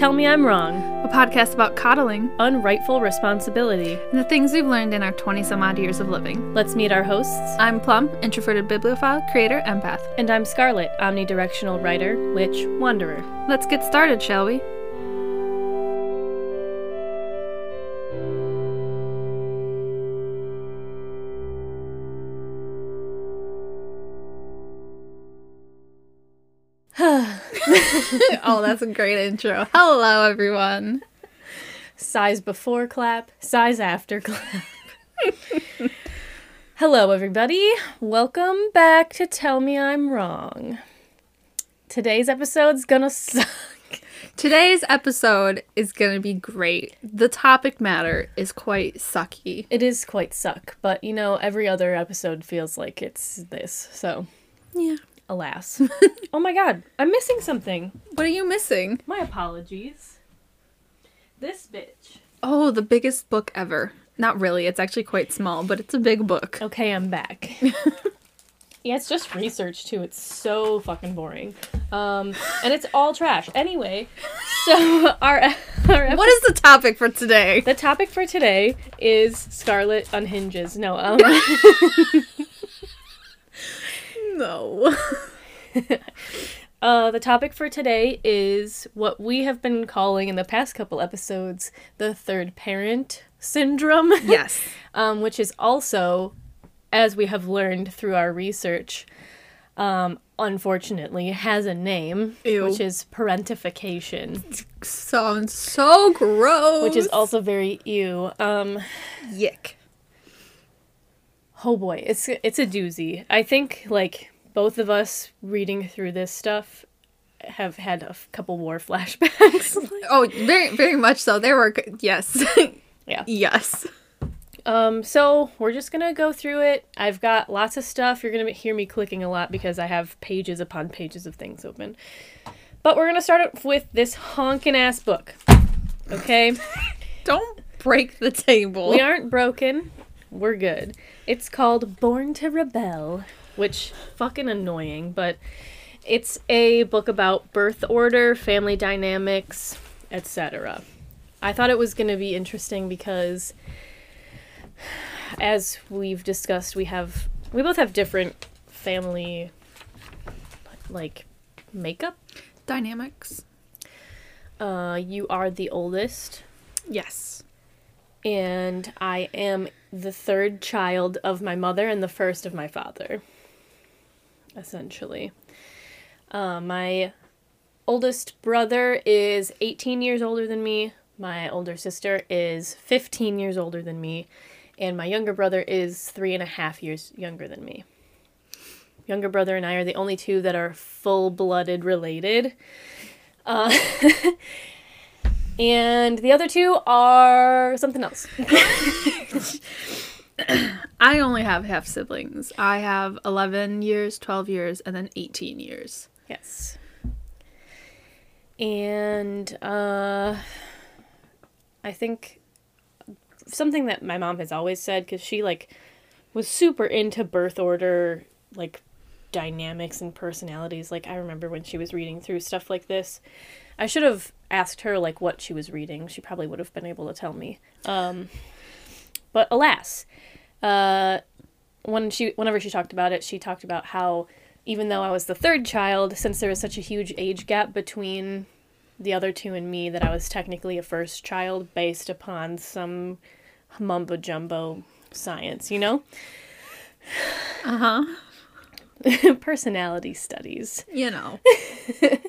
Tell Me I'm Wrong, a podcast about coddling unrightful responsibility. and the things we've learned in our 20 some odd years of living. Let's meet our hosts. I'm Plum, introverted bibliophile, creator, empath. And I'm Scarlet, omnidirectional writer, witch, wanderer. Let's get started, shall we? Oh, that's a great intro. Hello, everyone. Sighs before clap, sighs after clap. Hello, everybody. Welcome back to Tell Me I'm Wrong. Today's episode's gonna suck. Today's episode is going to be great. The topic matter is quite sucky. It is quite suck, but you know, every other episode feels like it's this, so Yeah. Alas. oh my god, I'm missing something. What are you missing? My apologies. This bitch. Oh, the biggest book ever. Not really, it's actually quite small, but it's a big book. Okay, I'm back. yeah, it's just research too. It's so fucking boring. Um, and it's all trash. Anyway, so our our What is the topic for today? the topic for today is Scarlet unhinges. No, um, No. uh, the topic for today is what we have been calling in the past couple episodes the third parent syndrome. yes. um, which is also, as we have learned through our research, um, unfortunately has a name, Ew. which is parentification, Sounds so gross. which is also very ew. Um, yick. Oh boy, it's it's a doozy. I think like both of us reading through this stuff have had a couple war flashbacks. Oh, very very much so. There were yes. yeah. yes. Um, so we're just gonna go through it. I've got lots of stuff. You're gonna hear me clicking a lot because I have pages upon pages of things open. But we're gonna start off with this honkin' ass book. Okay? Don't break the table. we aren't broken. We're good. It's called Born to Rebel, which fucking annoying, but it's a book about birth order, family dynamics, etc. I thought it was going to be interesting because as we've discussed, we have we both have different family like makeup. Dynamics. Uh you are the oldest Yes. and I am the third child of my mother and the first of my father, essentially. Uh, my oldest brother is 18 years older than me, my older sister is 15 years older than me, and my younger brother is three and a half years younger than me. Younger brother and I are the only two that are full blooded related. Uh, and the other two are something else. I only have half siblings. I have 11 years, 12 years, and then 18 years. Yes. And uh I think something that my mom has always said cuz she like was super into birth order like dynamics and personalities. Like I remember when she was reading through stuff like this. I should have asked her like what she was reading. She probably would have been able to tell me. Um but alas, uh when she whenever she talked about it, she talked about how even though I was the third child, since there was such a huge age gap between the other two and me, that I was technically a first child based upon some mumbo jumbo science, you know? Uh huh. Personality studies. You know.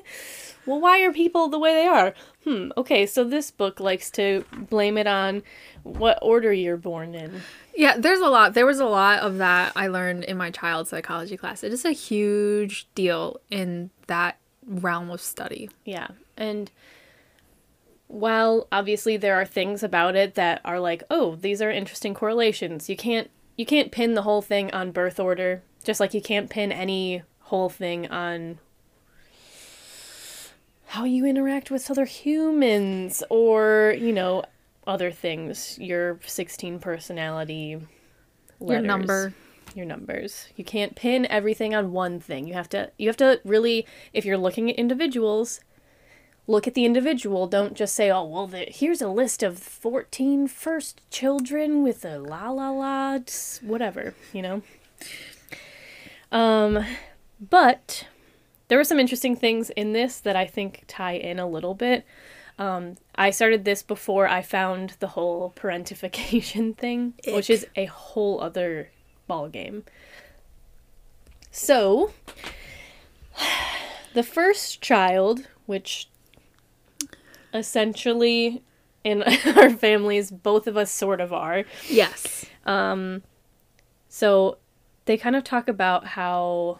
Well, why are people the way they are? Hmm, okay, so this book likes to blame it on what order you're born in. Yeah, there's a lot. There was a lot of that I learned in my child psychology class. It is a huge deal in that realm of study. Yeah. And while obviously there are things about it that are like, oh, these are interesting correlations. You can't you can't pin the whole thing on birth order, just like you can't pin any whole thing on how you interact with other humans or, you know, other things, your 16 personality Your number. your numbers. You can't pin everything on one thing. You have to you have to really if you're looking at individuals, look at the individual. Don't just say, oh, well, the, here's a list of 14 first children with a la la la, whatever, you know? Um, but there were some interesting things in this that I think tie in a little bit. Um, I started this before I found the whole parentification thing, which is a whole other ball game. So, the first child, which essentially in our families, both of us sort of are. Yes. Um, so they kind of talk about how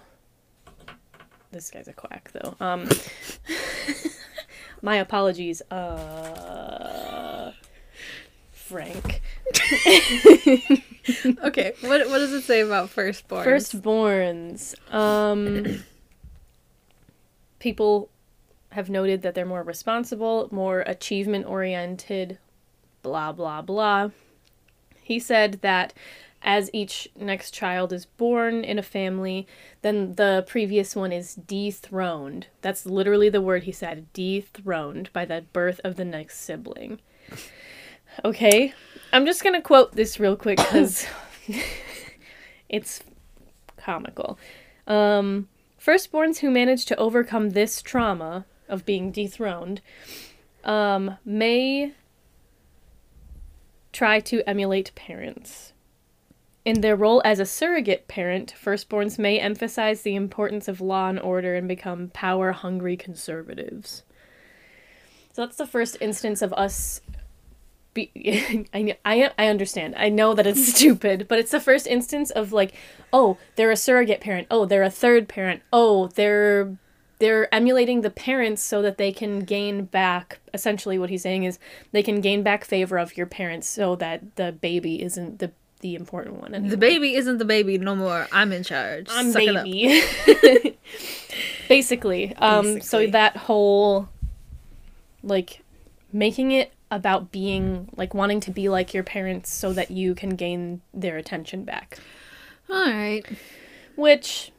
this guy's a quack, though. Um, my apologies, uh, Frank. Okay. What what does it say about firstborn? Firstborns. Um, people have noted that they're more responsible, more achievement oriented, blah, blah, blah. He said that as each next child is born in a family, then the previous one is dethroned. That's literally the word he said dethroned by the birth of the next sibling. Okay, I'm just gonna quote this real quick because it's comical. Um, firstborns who manage to overcome this trauma of being dethroned um, may try to emulate parents. In their role as a surrogate parent, firstborns may emphasize the importance of law and order and become power hungry conservatives. So that's the first instance of us. Be- I, I, I understand. I know that it's stupid, but it's the first instance of like, oh, they're a surrogate parent. Oh, they're a third parent. Oh, they're they're emulating the parents so that they can gain back essentially what he's saying is they can gain back favor of your parents so that the baby isn't the the important one anymore. The baby isn't the baby no more. I'm in charge. I'm Suck it up. baby. Basically, um so that whole like making it about being like wanting to be like your parents so that you can gain their attention back. All right. Which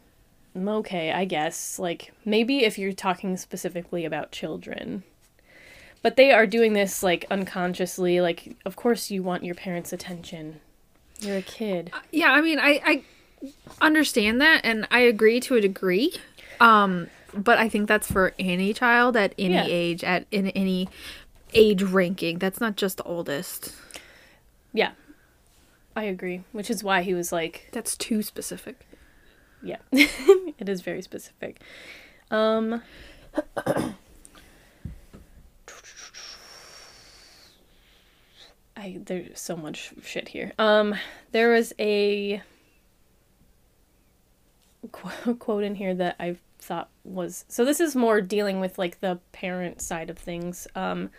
mm, okay, I guess. Like maybe if you're talking specifically about children. But they are doing this like unconsciously, like of course you want your parents' attention. You're a kid. Yeah, I mean, I I understand that, and I agree to a degree. Um, but I think that's for any child at any Yeah. age, at in any age ranking. That's not just the oldest. Yeah. I agree, which is why he was like That's too specific. Yeah, it is very specific. Um, I there's so much shit here. Um, there was a qu- quote in here that I thought was so. This is more dealing with like the parent side of things. Um,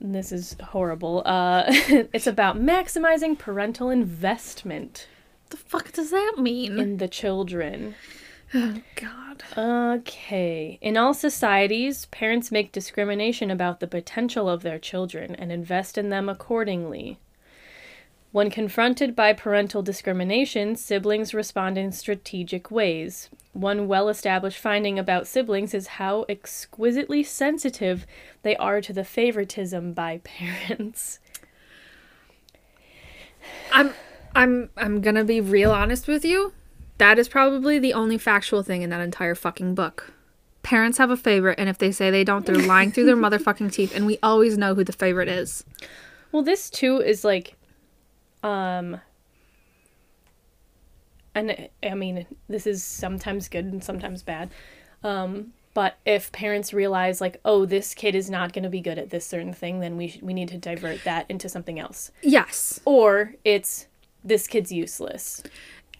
this is horrible. Uh, it's about maximizing parental investment The fuck does that mean? in the children. Oh God. Okay. In all societies, parents make discrimination about the potential of their children and invest in them accordingly. When confronted by parental discrimination, siblings respond in strategic ways. One well established finding about siblings is how exquisitely sensitive they are to the favoritism by parents. I'm I'm I'm gonna be real honest with you. That is probably the only factual thing in that entire fucking book. Parents have a favorite, and if they say they don't, they're lying through their motherfucking teeth, and we always know who the favorite is. Well, this too is like, um, and I mean, this is sometimes good and sometimes bad. Um, but if parents realize like, oh, this kid is not going to be good at this certain thing, then we sh- we need to divert that into something else. Yes, Or it's this kid's useless.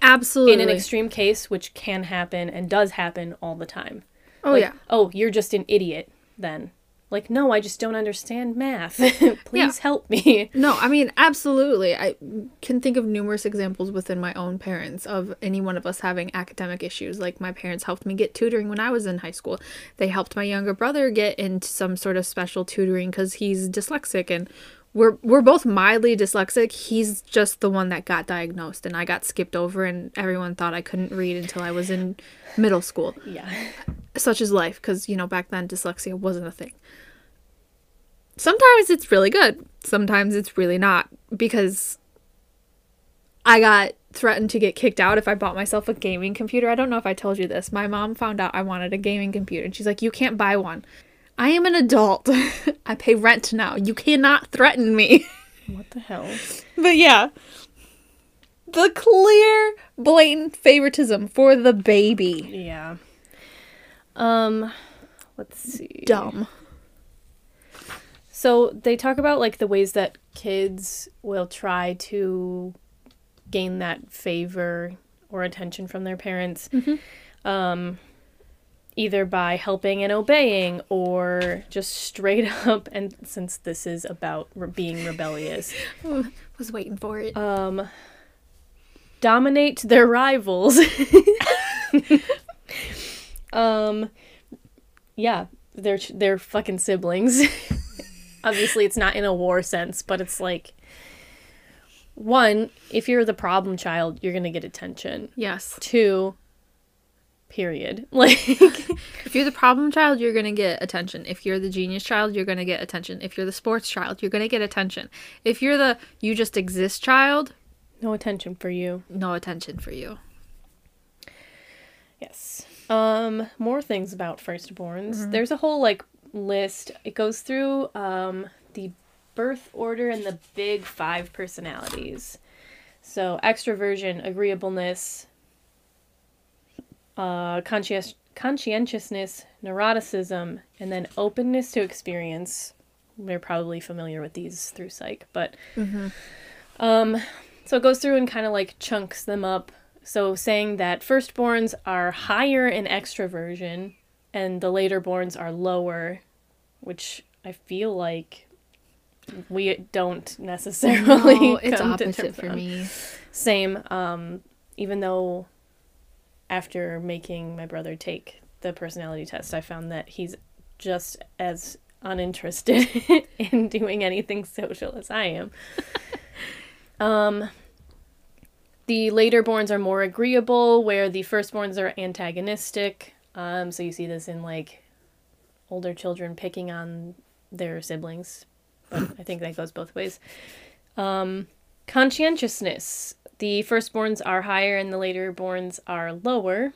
Absolutely. In an extreme case, which can happen and does happen all the time. oh Like, yeah, Oh, you're just an idiot then. Like, no, I just don't understand math. Please help me. no, I mean absolutely. I can think of numerous examples within my own parents of any one of us having academic issues. Like my parents helped me get tutoring when I was in high school. They helped my younger brother get into some sort of special tutoring because he's dyslexic and we're we're both mildly dyslexic. He's just the one that got diagnosed and I got skipped over and everyone thought I couldn't read until I was in middle school. Yeah. Such is life cuz you know back then dyslexia wasn't a thing. Sometimes it's really good. Sometimes it's really not because I got threatened to get kicked out if I bought myself a gaming computer. I don't know if I told you this. My mom found out I wanted a gaming computer and she's like, "You can't buy one." I am an adult. I pay rent now. You cannot threaten me. What the hell? but yeah. The clear, blatant favoritism for the baby. Yeah. Um, let's see. Dumb. So they talk about like the ways that kids will try to gain that favor or attention from their parents. Hmm. Um, either by helping and obeying or just straight up and since this is about re- being rebellious Was waiting for it. um dominate their rivals um yeah they're they're fucking siblings obviously it's not in a war sense but it's like one if you're the problem child you're gonna get attention yes. two period like If you're the problem child, you're going to get attention. If you're the genius child, you're going to get attention. If you're the sports child, you're going to get attention. If you're the you just exist child, no attention for you no attention for you. Yes. Um, more things about firstborns. There's a whole like list. It goes through um the birth order and the big five personalities. So extroversion, agreeableness, uh, conscientious conscientiousness, neuroticism, and then openness to experience. We're probably familiar with these through psych, but um, so it goes through and kind of like chunks them up. So saying that firstborns are higher in extroversion and the laterborns are lower, which I feel like we don't necessarily. No, it's opposite for on. me. Same. Um, even though after making my brother take the personality test, I found that he's just as uninterested in doing anything social as I am. um, the later borns are more agreeable, where the firstborns are antagonistic. Um, so you see this in like older children picking on their siblings, but I think that goes both ways. Um, conscientiousness. The firstborns are higher and the later borns are lower.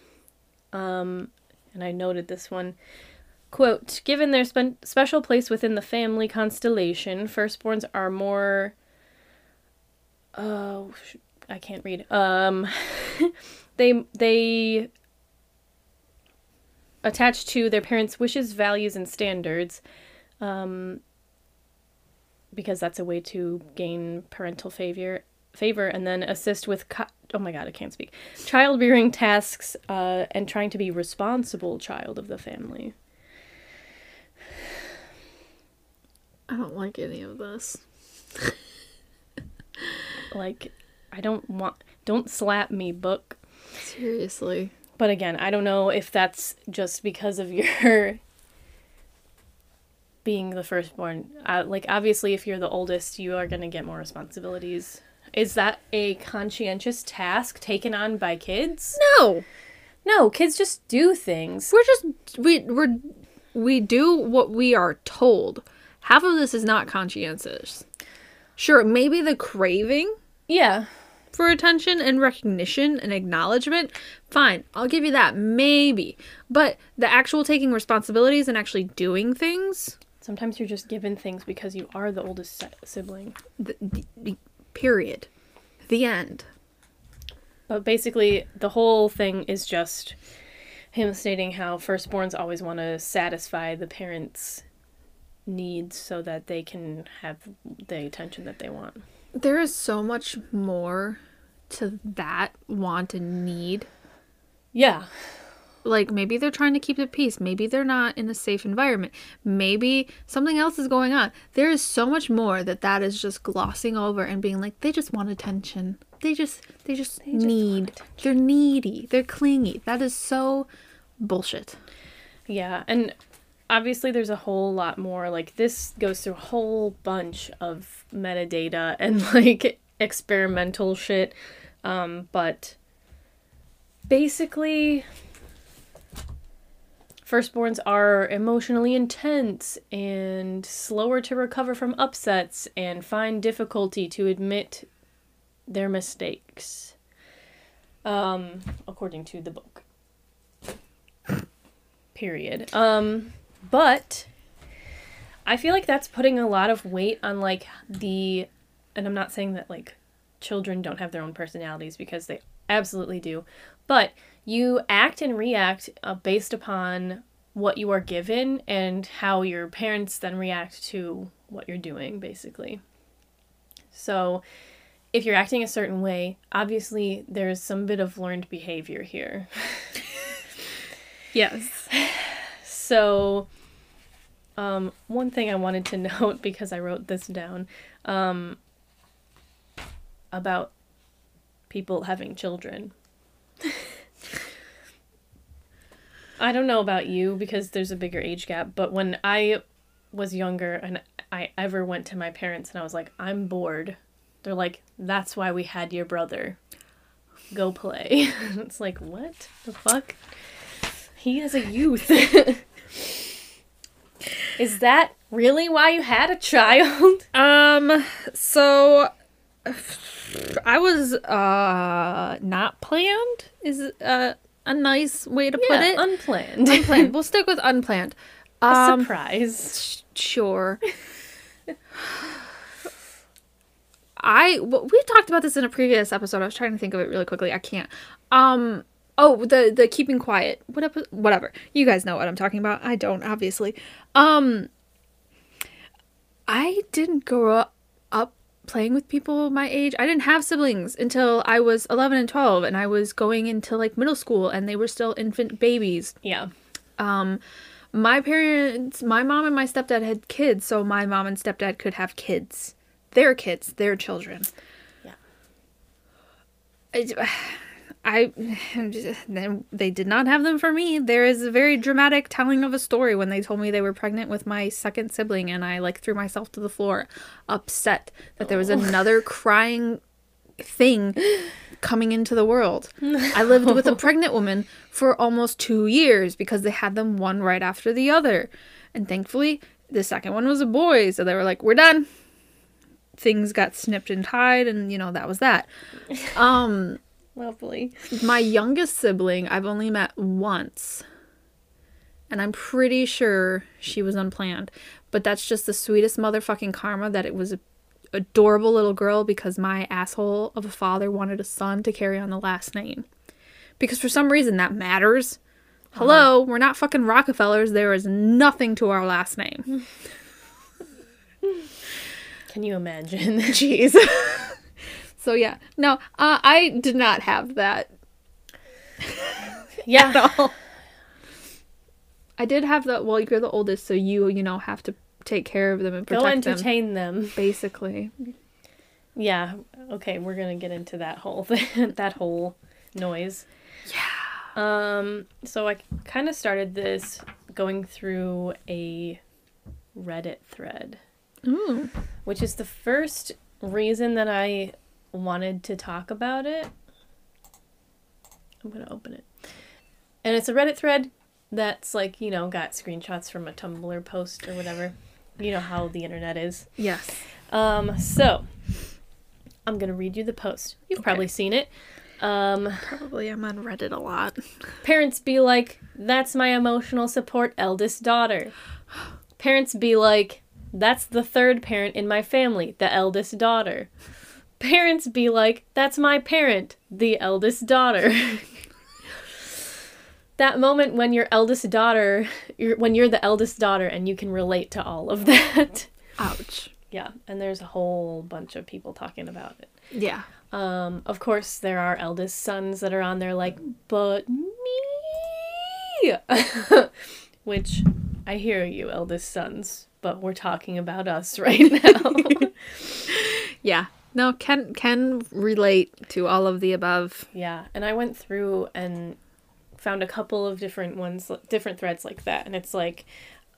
Um, and I noted this one. Quote, given their spe- special place within the family constellation, firstborns are more. Oh, sh- I can't read. Um, they they attach to their parents' wishes, values, and standards, um, because that's a way to gain parental favor. Favor and then assist with. Co- oh my god, I can't speak. Child rearing tasks uh, and trying to be responsible child of the family. I don't like any of this. Like, I don't want. Don't slap me, book. Seriously. But again, I don't know if that's just because of your being the firstborn. Uh, like, obviously, if you're the oldest, you are going to get more responsibilities. Is that a conscientious task taken on by kids? No. No, kids just do things. We're just we we're we do what we are told. Half of this is not conscientious. Sure, maybe the craving Yeah. for attention and recognition and acknowledgement, fine. I'll give you that maybe. But the actual taking responsibilities and actually doing things, Sometimes you're just given things because you are the oldest sibling. the, the, period. The end. But basically, the whole thing is just him stating how firstborns always want to satisfy the parents' needs so that they can have the attention that they want. There is so much more to that want and need. Yeah. Like maybe they're trying to keep the peace. Maybe they're not in a safe environment. Maybe something else is going on. There is so much more that that is just glossing over and being like they just want attention. They just they just just want need. attention. they're needy. They're clingy. That is so bullshit. Yeah, and obviously there's a whole lot more. Like this goes through a whole bunch of metadata and like experimental shit. Um, but basically firstborns are emotionally intense and slower to recover from upsets and find difficulty to admit their mistakes. Um, according to the book. Period. Um, but I feel like that's putting a lot of weight on like the and I'm not saying that like children don't have their own personalities because they absolutely do. But you act and react uh, based upon what you are given and how your parents then react to what you're doing basically. So if you're acting a certain way, obviously there's some bit of learned behavior here. Yes. So, um, one thing I wanted to note because I wrote this down um, about people having children. I don't know about you because there's a bigger age gap, but when I was younger and I ever went to my parents and I was like, I'm bored, they're like, that's why we had your brother. Go play. it's like, what the fuck? He has a youth. Is that really why you had a child? Um, so I was uh not planned is uh, a nice way to put it. unplanned. unplanned. We'll stick with unplanned. a Um, surprise. sh- sure. I w- we talked about this in a previous episode. I was trying to think of it really quickly. I can't. Um. Oh, the the keeping quiet. What epi- Whatever. You guys know what I'm talking about. I don't, obviously. Um. I didn't grow up playing with people my age. I didn't have siblings until I was 11 and 12, and I was going into like middle school, and they were still infant babies. Yeah. Um, my parents, my mom and my stepdad had kids, so my mom and stepdad could have kids. Their kids, their children. Yeah. I, I then they did not have them for me. There is a very dramatic telling of a story when they told me they were pregnant with my second sibling, and I like threw myself to the floor, upset that there was another crying thing coming into the world. I lived with a pregnant woman for almost two years because they had them one right after the other. And thankfully, the second one was a boy. So they were like, we're done. Things got snipped and tied, and you know, that was that. Um, Lovely. my youngest sibling, I've only met once. And I'm pretty sure she was unplanned. But that's just the sweetest motherfucking karma that it was a adorable little girl because my asshole of a father wanted a son to carry on the last name. Because for some reason that matters. Hello, uh-huh. we're not fucking Rockefellers. There is nothing to our last name. Can you imagine? Jeez. so yeah, no, uh, I did not have that yeah. at all. I did have the well, you're the oldest, so you you know have to take care of them and Go protect them. entertain them. Basically, Yeah. Okay, we're gonna get into that whole thing, that whole noise. Yeah. Um. So I kind of started this going through a Reddit thread, Ooh. which is the first reason that I wanted to talk about it. I'm gonna open it, and it's a Reddit thread that's like you know got screenshots from a Tumblr post or whatever. You know how the internet is. yes, Um, so I'm gonna read you the post. You've Okay. probably seen it. Um, probably I'm on Reddit a lot. parents be like, "That's my emotional support eldest daughter." Parents be like, "That's the third parent in my family, the eldest daughter." Parents be like, "That's my parent, the eldest daughter." that moment when your eldest daughter, you're, when you're the eldest daughter and you can relate to all of that. Ouch. Yeah, and there's a whole bunch of people talking about it. Yeah. Um, of course, there are eldest sons that are on there like, but me, which I hear you, eldest sons, but we're talking about us right now. Yeah. No, can can relate to all of the above. yeah, and I went through and found a couple of different ones, different threads like that, and it's like,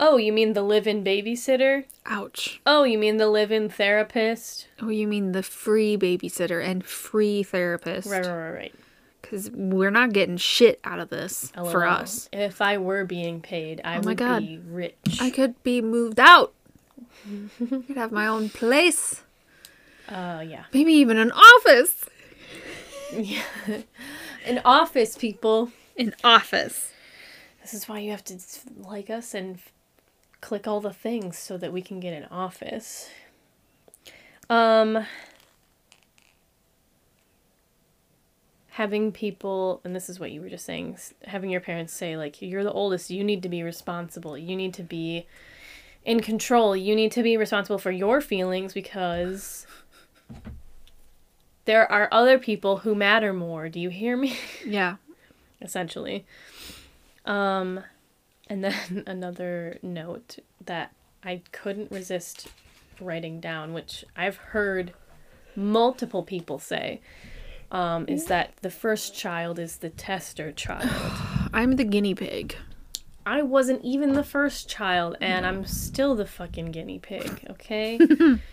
Oh, you mean the live-in babysitter? Ouch. Oh, you mean the live-in therapist? Oh, you mean the free babysitter and free therapist? Right, right, right, right. Because we're not getting shit out of this for us. If I were being paid, I Oh my would God. be rich. I could be moved out. I could have my own place. Uh, yeah. Maybe even an office. Yeah. an office, people. An office. This is why you have to like us and f- click all the things so that we can get an office. Um having people and this is what you were just saying having your parents say like you're the oldest you need to be responsible you need to be in control you need to be responsible for your feelings because there are other people who matter more do you hear me Yeah. essentially. Um, and then another note that I couldn't resist writing down, which I've heard multiple people say, um, is that the first child is the tester child. I'm the guinea pig. I wasn't even the first child, and I'm still the fucking guinea pig, okay?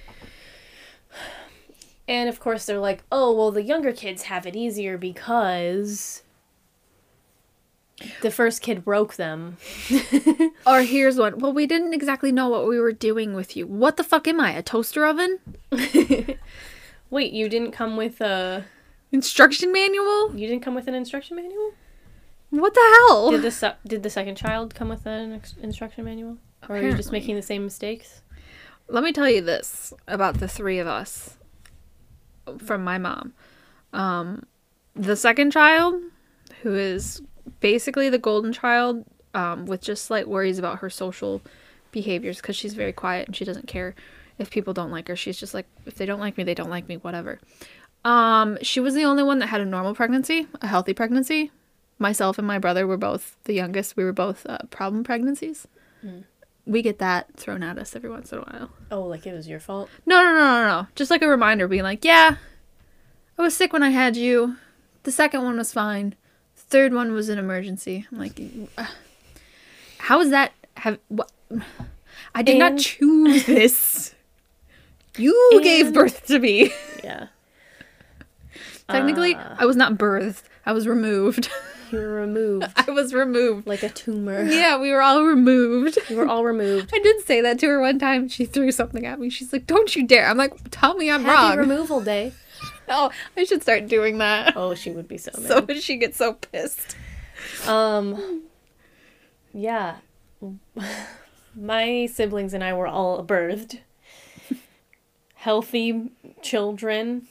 and of course, they're like, oh, well, the younger kids have it easier because the first kid broke them. Or here's one. Well, we didn't exactly know what we were doing with you. What the fuck am I? A toaster oven? Wait, you didn't come with a. Instruction manual? You didn't come with an instruction manual? What the hell? Did the se- did the second child come with an ex- instruction manual, or are you just making the same mistakes? Let me tell you this about the three of us from my mom. Um, the second child, who is basically the golden child, um, with just slight worries about her social behaviors because she's very quiet and she doesn't care if people don't like her. She's just like, if they don't like me, they don't like me, whatever. Um, she was the only one that had a normal pregnancy, a healthy pregnancy. Myself and my brother were both the youngest. We were both uh, problem pregnancies. We get that thrown at us every once in a while. Oh, like it was your fault. No, no, no, no, no. Just like a reminder, being like, yeah, I was sick when I had you. The second one was fine. The third one was an emergency. I'm like, uh, how is that? Have what? I did not choose this. You gave birth to me. Yeah. Technically, Ah. I was not birthed. I was removed. You were removed I was removed. like a tumor. Yeah, we were all removed. We were all removed. I did say that to her one time. She threw something at me. She's like, "Don't you dare!" I'm like, "Tell me I'm Happy wrong." removal day. oh, I should start doing that. Oh, she would be so mad. So she get so pissed. Um, yeah. My siblings and I were all birthed. Healthy children.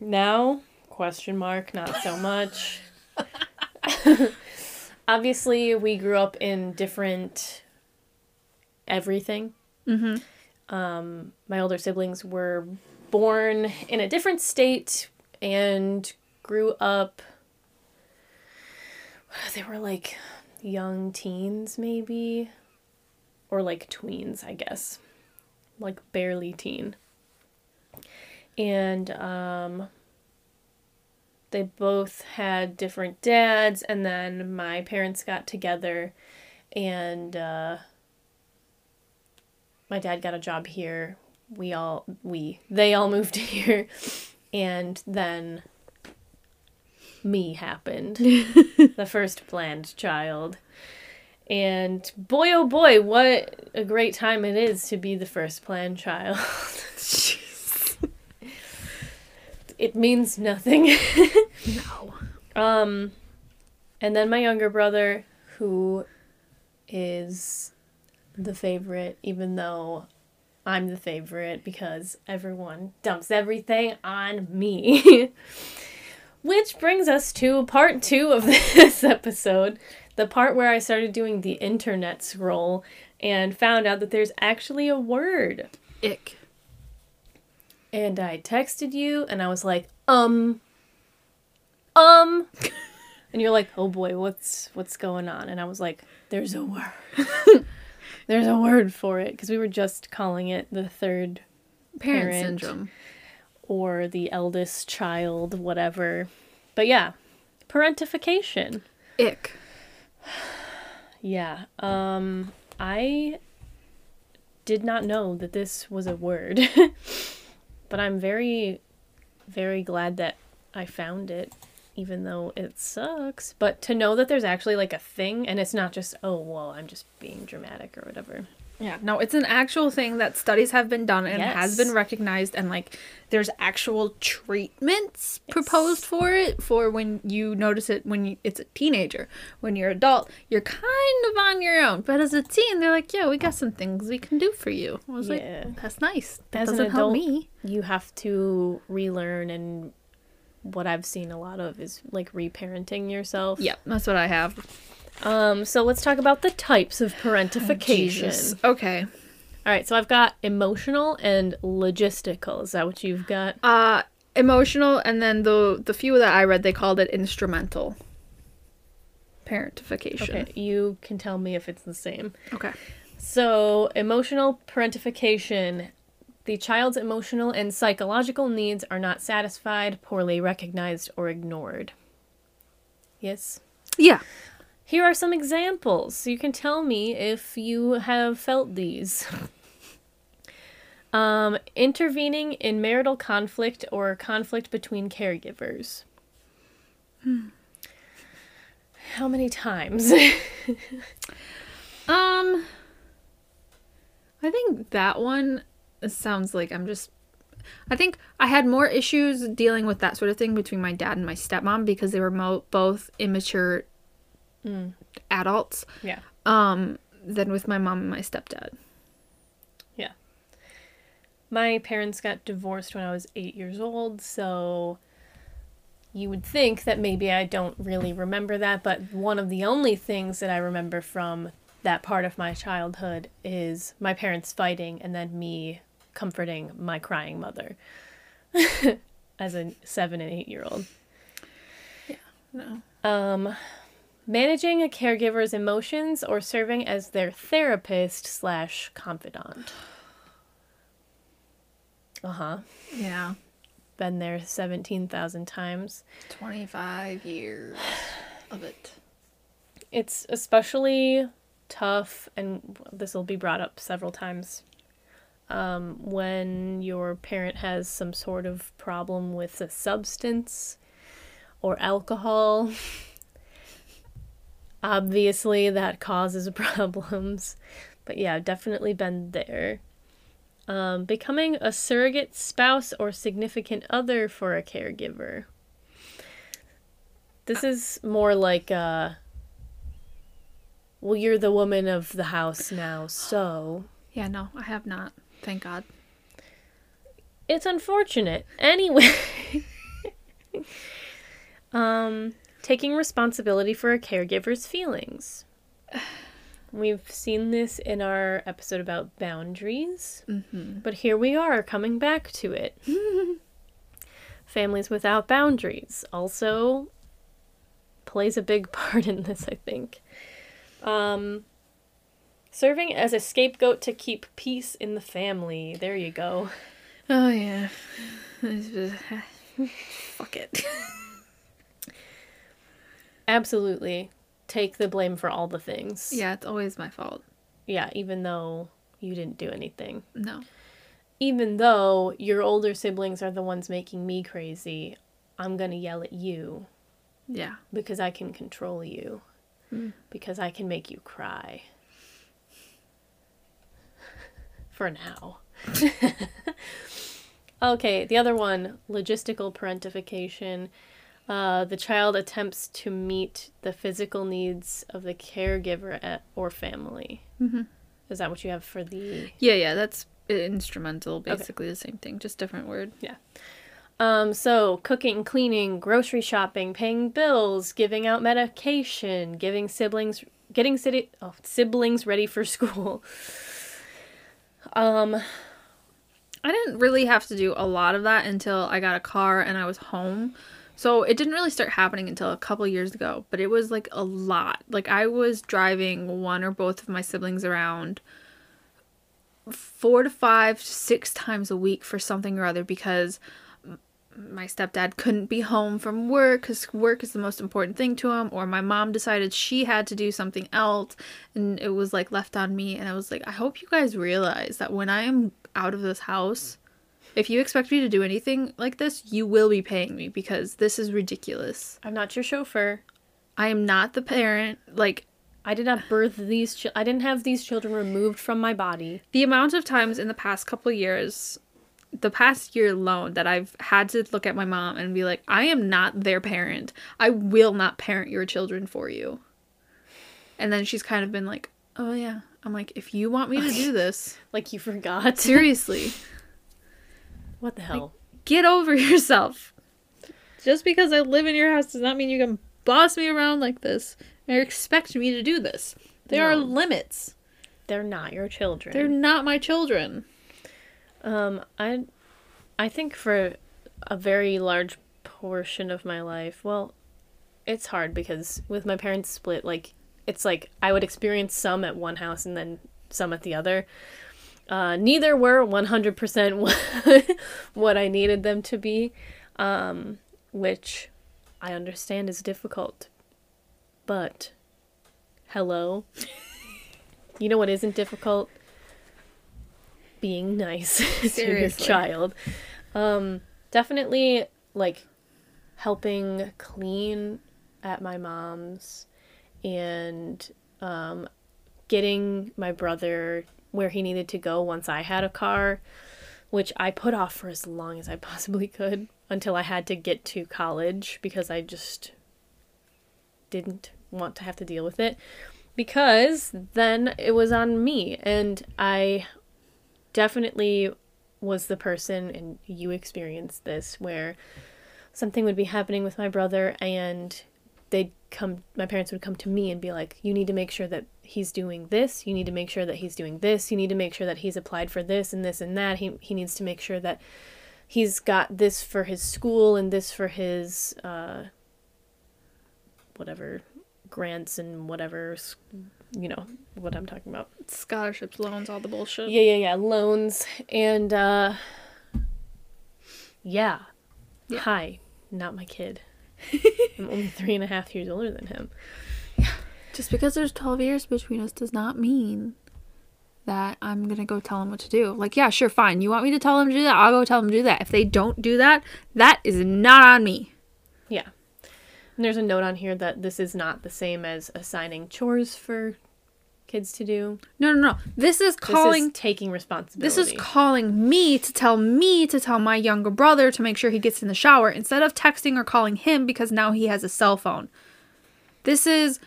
Now, question mark, not so much. Obviously, we grew up in different everything. Mm-hmm. Um, my older siblings were born in a different state and grew up. They were like young teens, maybe, or like tweens, I guess, like barely teen. And um, they both had different dads, and then my parents got together, and uh, my dad got a job here. We all we they all moved here, and then me happened, the first planned child. And boy, oh boy, what a great time it is to be the first planned child. it means nothing. No. Um, and then my younger brother, who is the favorite, even though I'm the favorite because everyone dumps everything on me. Which brings us to part two of this episode, the part where I started doing the internet scroll and found out that there's actually a word. Ick. And I texted you and I was like, um, um, and you're like, oh boy, what's what's going on? And I was like, there's a word. there's a word for it because we were just calling it the third Parent, Parent. syndrome. or the eldest child, whatever. But yeah, parentification. Ick. Yeah. Um I did not know that this was a word. but I'm very, very glad that I found it, even though it sucks. But to know that there's actually like a thing and it's not just, oh, well, I'm just being dramatic or whatever. Yeah, no, it's an actual thing that studies have been done and has been recognized, and like there's actual treatments proposed for it for when you notice it when you, it's a teenager. When you're adult, you're kind of on your own, but as a teen, they're like, "Yeah, we got some things we can do for you." I was Yeah. like, "That's nice." That As an doesn't help adult- me. You have to relearn, and what I've seen a lot of is like reparenting yourself. Yep, that's what I have. Um, so let's talk about the types of parentification. Jesus. Okay. All right, so I've got emotional and logistical. Is that what you've got? Uh emotional and then the the few that I read they called it instrumental parentification. Okay, you can tell me if it's the same. Okay. So, emotional parentification. The child's emotional and psychological needs are not satisfied, poorly recognized, or ignored. Yes. Yeah. Here are some examples. You can tell me if you have felt these. um, intervening in marital conflict or conflict between caregivers. How many times? Um I think that one sounds like I'm just I think I had more issues dealing with that sort of thing between my dad and my stepmom because they were mo- both immature adults yeah. um than with my mom and my stepdad. Yeah. My parents got divorced when I was eight years old, so you would think that maybe I don't really remember that, but one of the only things that I remember from that part of my childhood is my parents fighting and then me comforting my crying mother as a seven and eight year old. Yeah, no. Um, managing a caregiver's emotions or serving as their therapist slash confidant. Uh huh. Yeah. Been there 17,000 times. 25 years of it. It's especially tough, and this will be brought up several times, um, when your parent has some sort of problem with a substance or alcohol. Obviously, that causes problems. But yeah, I've definitely been there. Um, becoming a surrogate spouse or significant other for a caregiver. This is more like uh well you're the woman of the house now, so Yeah, no, I have not. Thank God. it's unfortunate. Anyway, um taking responsibility for a caregiver's feelings. We've seen this in our episode about boundaries. Mm-hmm. But here we are coming back to it. Families without boundaries also plays a big part in this, I think. Um, serving as a scapegoat to keep peace in the family. There you go. Oh, yeah. Fuck it. Absolutely. Take the blame for all the things. yeah, it's always my fault. Yeah, even though you didn't do anything. No. Even though your older siblings are the ones making me crazy, I'm gonna yell at you. Yeah. because I can control you. Hmm. Because I can make you cry. For now. okay, the other one logistical parentification. Uh, the child attempts to meet the physical needs of the caregiver at, or family. Mm-hmm. Is that what you have for the Yeah, yeah, that's instrumental. Basically the same thing, just different word. Yeah. Um, so cooking, cleaning, grocery shopping, paying bills, giving out medication, giving siblings, getting city, oh, siblings ready for school. Um, I didn't really have to do a lot of that until I got a car and I was home. So it didn't really start happening until a couple years ago, but it was like a lot. Like I was driving one or both of my siblings around four to five six times a week for something or other because my stepdad couldn't be home from work because work is the most important thing to him, or my mom decided she had to do something else and it was like left on me. And I was like, I hope you guys realize that when I am out of this house, if you expect me to do anything like this, you will be paying me because this is ridiculous. I'm not your chauffeur. I am not the parent. Like, I did not birth these. Chi- I didn't have these children removed from my body. the amount of times in the past couple years the past year alone that i've had to look at my mom and be like i am not their parent i will not parent your children for you and then she's kind of been like oh yeah i'm like if you want me to do this Like you forgot. seriously What the hell? get over yourself just because i live in your house does not mean you can boss me around like this or expect me to do this there are limits They're not your children. they're not my children Um, I, I think for a very large portion of my life, well, it's hard because with my parents split, like it's like I would experience some at one house and then some at the other. Uh, neither were one hundred percent what I needed them to be, um, which I understand is difficult. But, hello. you know what isn't difficult? being nice to your child. Um, definitely like helping clean at my mom's and um, getting my brother where he needed to go once I had a car, which I put off for as long as I possibly could until I had to get to college because I just didn't want to have to deal with it because then it was on me and I definitely was the person and you experienced this where something would be happening with my brother and they'd come my parents would come to me and be like you need to make sure that he's doing this you need to make sure that he's doing this you need to make sure that he's applied for this and this and that he, he needs to make sure that he's got this for his school and this for his uh whatever grants and whatever you know what i'm talking about scholarships loans all the bullshit yeah, yeah, yeah. Loans and uh yeah. Yeah. Hi, not my kid. I'm only three and a half years older than him. Just because there's 12 years between us does not mean that I'm going to go tell them what to do. Like, yeah, sure, fine. You want me to tell them to do that? I'll go tell them to do that. If they don't do that, that is not on me. Yeah. And there's a note on here that this is not the same as assigning chores for kids to do. No, no, no. This is This calling is taking responsibility. This is calling me to tell me to tell my younger brother to make sure he gets in the shower instead of texting or calling him because now he has a cell phone. This is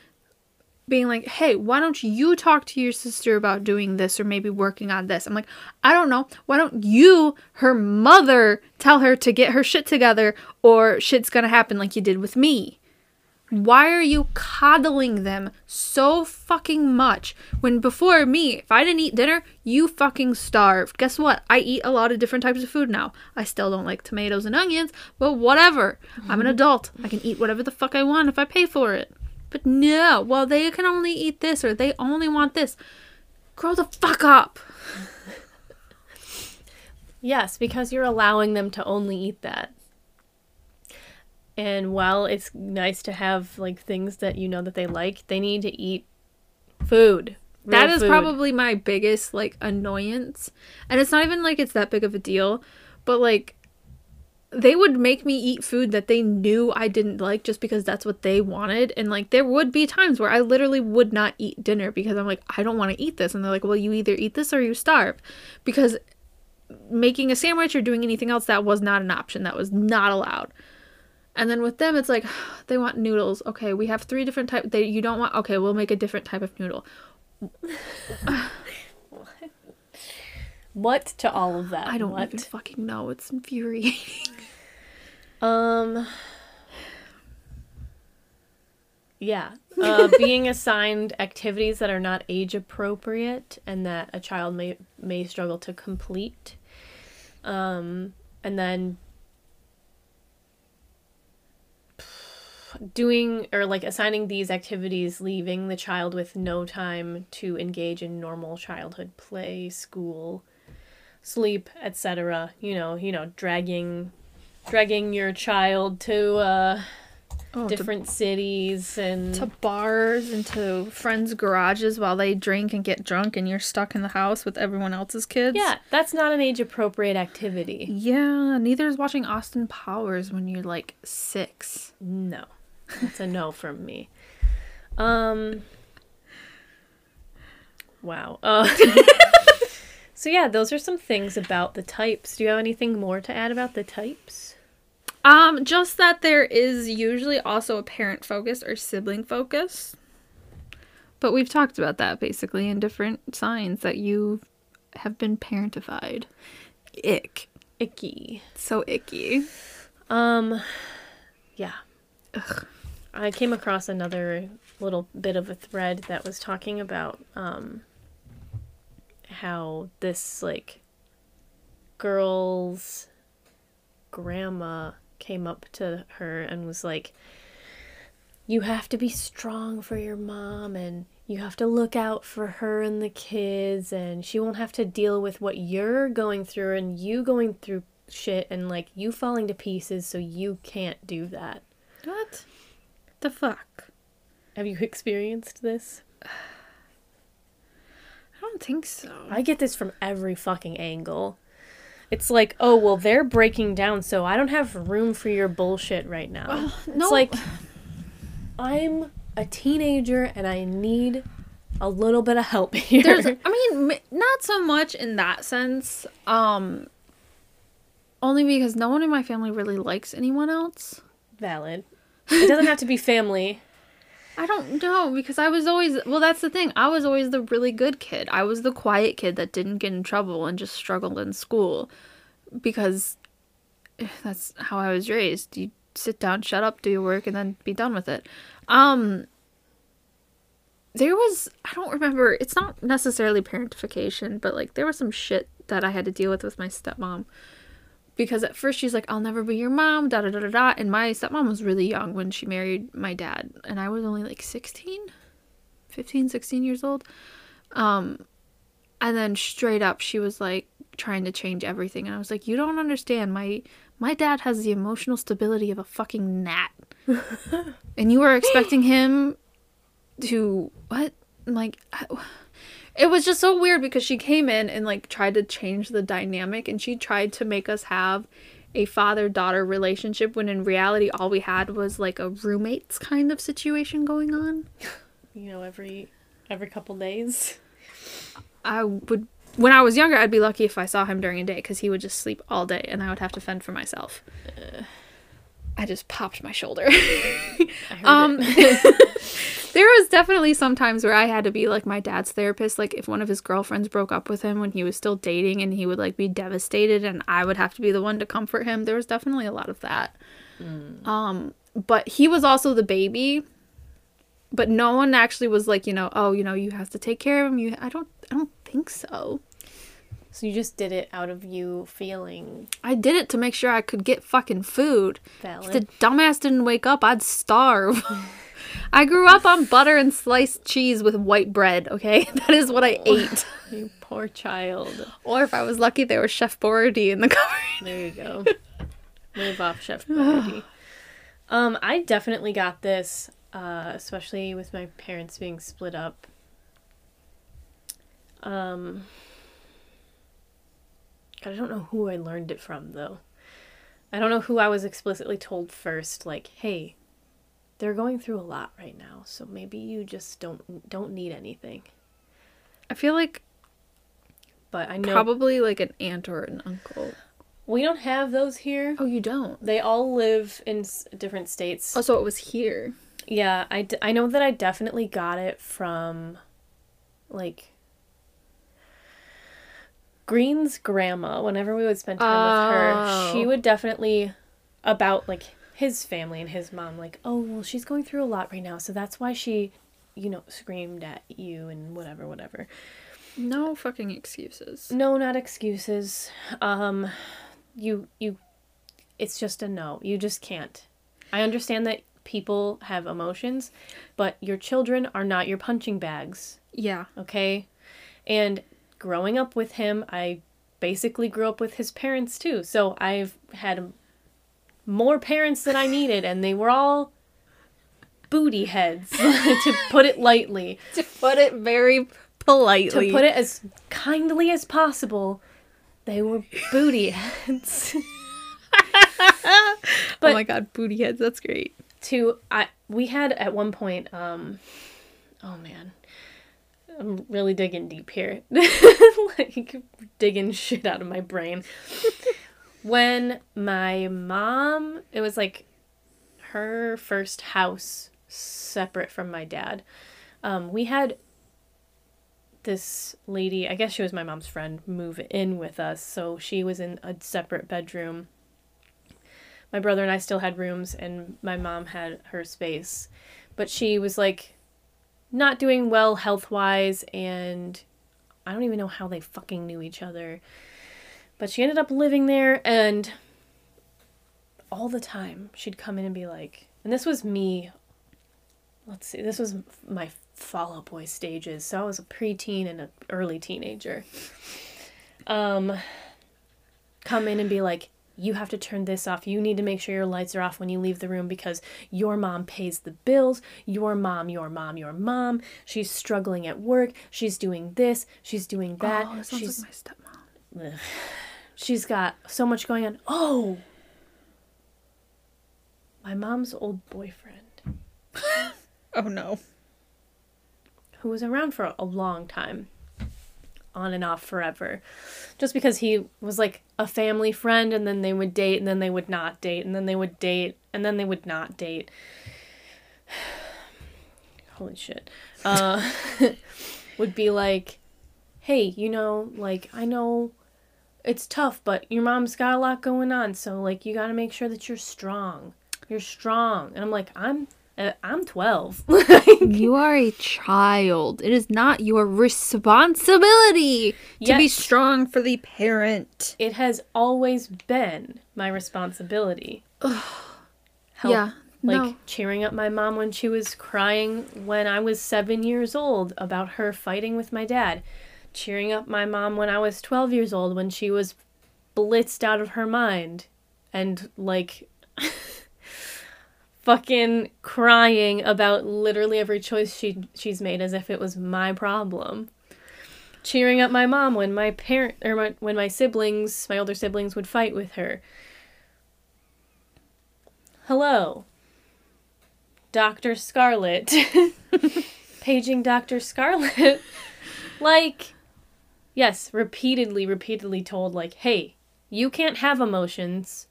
being like, hey, why don't you talk to your sister about doing this or maybe working on this? I'm like, I don't know. Why don't you, her mother, tell her to get her shit together or shit's gonna happen like you did with me? Why are you coddling them so fucking much when before me, if I didn't eat dinner, you fucking starved? Guess what? I eat a lot of different types of food now. I still don't like tomatoes and onions, but whatever. I'm an mm-hmm. adult. I can eat whatever the fuck I want if I pay for it. But no, well, they can only eat this or they only want this. Grow the fuck up. Yes, because you're allowing them to only eat that. And while it's nice to have like things that you know that they like, they need to eat food. That is food. probably my biggest like annoyance. And it's not even like it's that big of a deal, but like they would make me eat food that they knew I didn't like just because that's what they wanted. And like there would be times where I literally would not eat dinner because I'm like, I don't want to eat this. And they're like, well, you either eat this or you starve. Because making a sandwich or doing anything else, that was not an option. That was not allowed. And then with them, it's like they want noodles. Okay, we have three different types. They you don't want. Okay, we'll make a different type of noodle. What to all of that? I don't what? even fucking know. It's infuriating. Um. Yeah. Uh, being assigned activities that are not age appropriate and that a child may may struggle to complete. Um, and then doing or like assigning these activities leaving the child with no time to engage in normal childhood play school sleep etc you know you know dragging dragging your child to uh, Oh, to- different cities and to bars and to friends' garages while they drink and get drunk, and you're stuck in the house with everyone else's kids. yeah, that's not an age appropriate activity. Yeah, neither is watching Austin Powers when you're like six. No, that's a no from me. Um. Wow. Uh, so yeah, those are some things about the types. Do you have anything more to add about the types? Um, just that there is usually also a parent focus or sibling focus. But we've talked about that basically in different signs that you have been parentified. Ick. Icky. So icky. Um, yeah. Ugh. I came across another little bit of a thread that was talking about um how this like girl's grandma came up to her and was like you have to be strong for your mom and you have to look out for her and the kids and she won't have to deal with what you're going through and you going through shit and like you falling to pieces so you can't do that. What? The fuck? Have you experienced this? I don't think so. I get this from every fucking angle. It's like, oh well, they're breaking down, so I don't have room for your bullshit right now. it's no. like I'm a teenager and I need a little bit of help here. There's, I mean, m- not so much in that sense. Um, only because no one in my family really likes anyone else. valid. It doesn't have to be family. I don't know because I was always well. That's the thing. I was always the really good kid. I was the quiet kid that didn't get in trouble and just struggled in school, because eh, that's how I was raised. You sit down, shut up, do your work, and then be done with it. Um. There was I don't remember. It's not necessarily parentification, but like there was some shit that I had to deal with with my stepmom because at first she's like, I'll never be your mom, da da da da da. And my stepmom was really young when she married my dad, and I was only like 16, 15, 16 years old. Um, and then straight up, she was like trying to change everything, and I was like, you don't understand. My my dad has the emotional stability of a fucking gnat, and you are expecting him to what? Like. I- it was just so weird because she came in and like tried to change the dynamic and she tried to make us have a father daughter relationship when in reality all we had was like a roommates kind of situation going on. You know, every every couple days. I would when I was younger I'd be lucky if I saw him during a day cuz he would just sleep all day and I would have to fend for myself. I just popped my shoulder. Um, there was definitely some times where I had to be like my dad's therapist. Like if one of his girlfriends broke up with him when he was still dating, and he would like be devastated, and I would have to be the one to comfort him. There was definitely a lot of that. Um, but he was also the baby. But no one actually was like, you know, oh, you know, you have to take care of him. You, I don't, I don't think so. So you just did it out of you feeling I did it to make sure I could get fucking food. If the dumbass didn't wake up, I'd starve. I grew up on butter and sliced cheese with white bread, okay? That is what I ate. you poor child. Or if I was lucky, there was Chef Boyardee in the cupboard. There you go. Move off, Chef. Um, I definitely got this, uh, especially with my parents being split up. Um, God, I don't know who I learned it from though. I don't know who I was explicitly told first. Like, hey, they're going through a lot right now, so maybe you just don't don't need anything. I feel like But I know probably like an aunt or an uncle. we don't have those here. Oh, you don't? They all live in s- different states. Oh, so it was here. Yeah, I, d- I know that I definitely got it from like Green's grandma. Whenever we would spend time with her, she Oh. would definitely about like his family and his mom like, "Oh, well, she's going through a lot right now, so that's why she, you know, screamed at you and whatever, whatever." No fucking excuses. No, not excuses. Um you you it's just a no. You just can't. I understand that people have emotions, but your children are not your punching bags, Yeah. okay? And growing up with him, I basically grew up with his parents too. So I've had more parents than I needed, and they were all booty heads, to put it lightly. To put it very politely. To put it as kindly as possible, they were booty heads. oh my god, booty heads. That's great. to I we had at one point um oh man I'm really digging deep here. Like digging shit out of my brain. When my mom it was like her first house separate from my dad um we had this lady i guess she was my mom's friend move in with us. So she was in a separate bedroom. My brother and I still had rooms and my mom had her space. But she was like not doing well health wise and I don't even know how they fucking knew each other. But she ended up living there and all the time she'd come in and be like, and this was me. Let's see, this was my Fall Out Boy stages. So I was a preteen and an early teenager. Um, come in and be like, you have to turn this off. You need to make sure your lights are off when you leave the room because your mom pays the bills. Your mom, your mom, your mom. She's struggling at work. She's doing this. She's doing that. oh, that sounds she's like my stepmom. she's got so much going on. Oh, my mom's old boyfriend, Oh no. who was around for a long time, on and off forever, just because he was like a family friend, and then they would date, and then they would not date, and then they would date, and then they would not date. Holy shit. Uh, would be like, hey, you know, like, I know it's tough, but your mom's got a lot going on, so, like, you gotta make sure that you're strong. You're strong. And I'm like, I'm. Uh, I'm 12. You are a child. It is not your responsibility to be strong for the parent. it has always been my responsibility. Help, Yeah, Like no. cheering up my mom when she was crying when I was seven years old about her fighting with my dad. Cheering up my mom when I was 12 years old when she was blitzed out of her mind and like fucking crying about literally every choice she she's made as if it was my problem. Cheering up my mom when my parent or my, when my siblings, my older siblings would fight with her. Hello. Dr. Scarlet. Paging Dr. Scarlet. like yes, repeatedly repeatedly told like, "Hey, you can't have emotions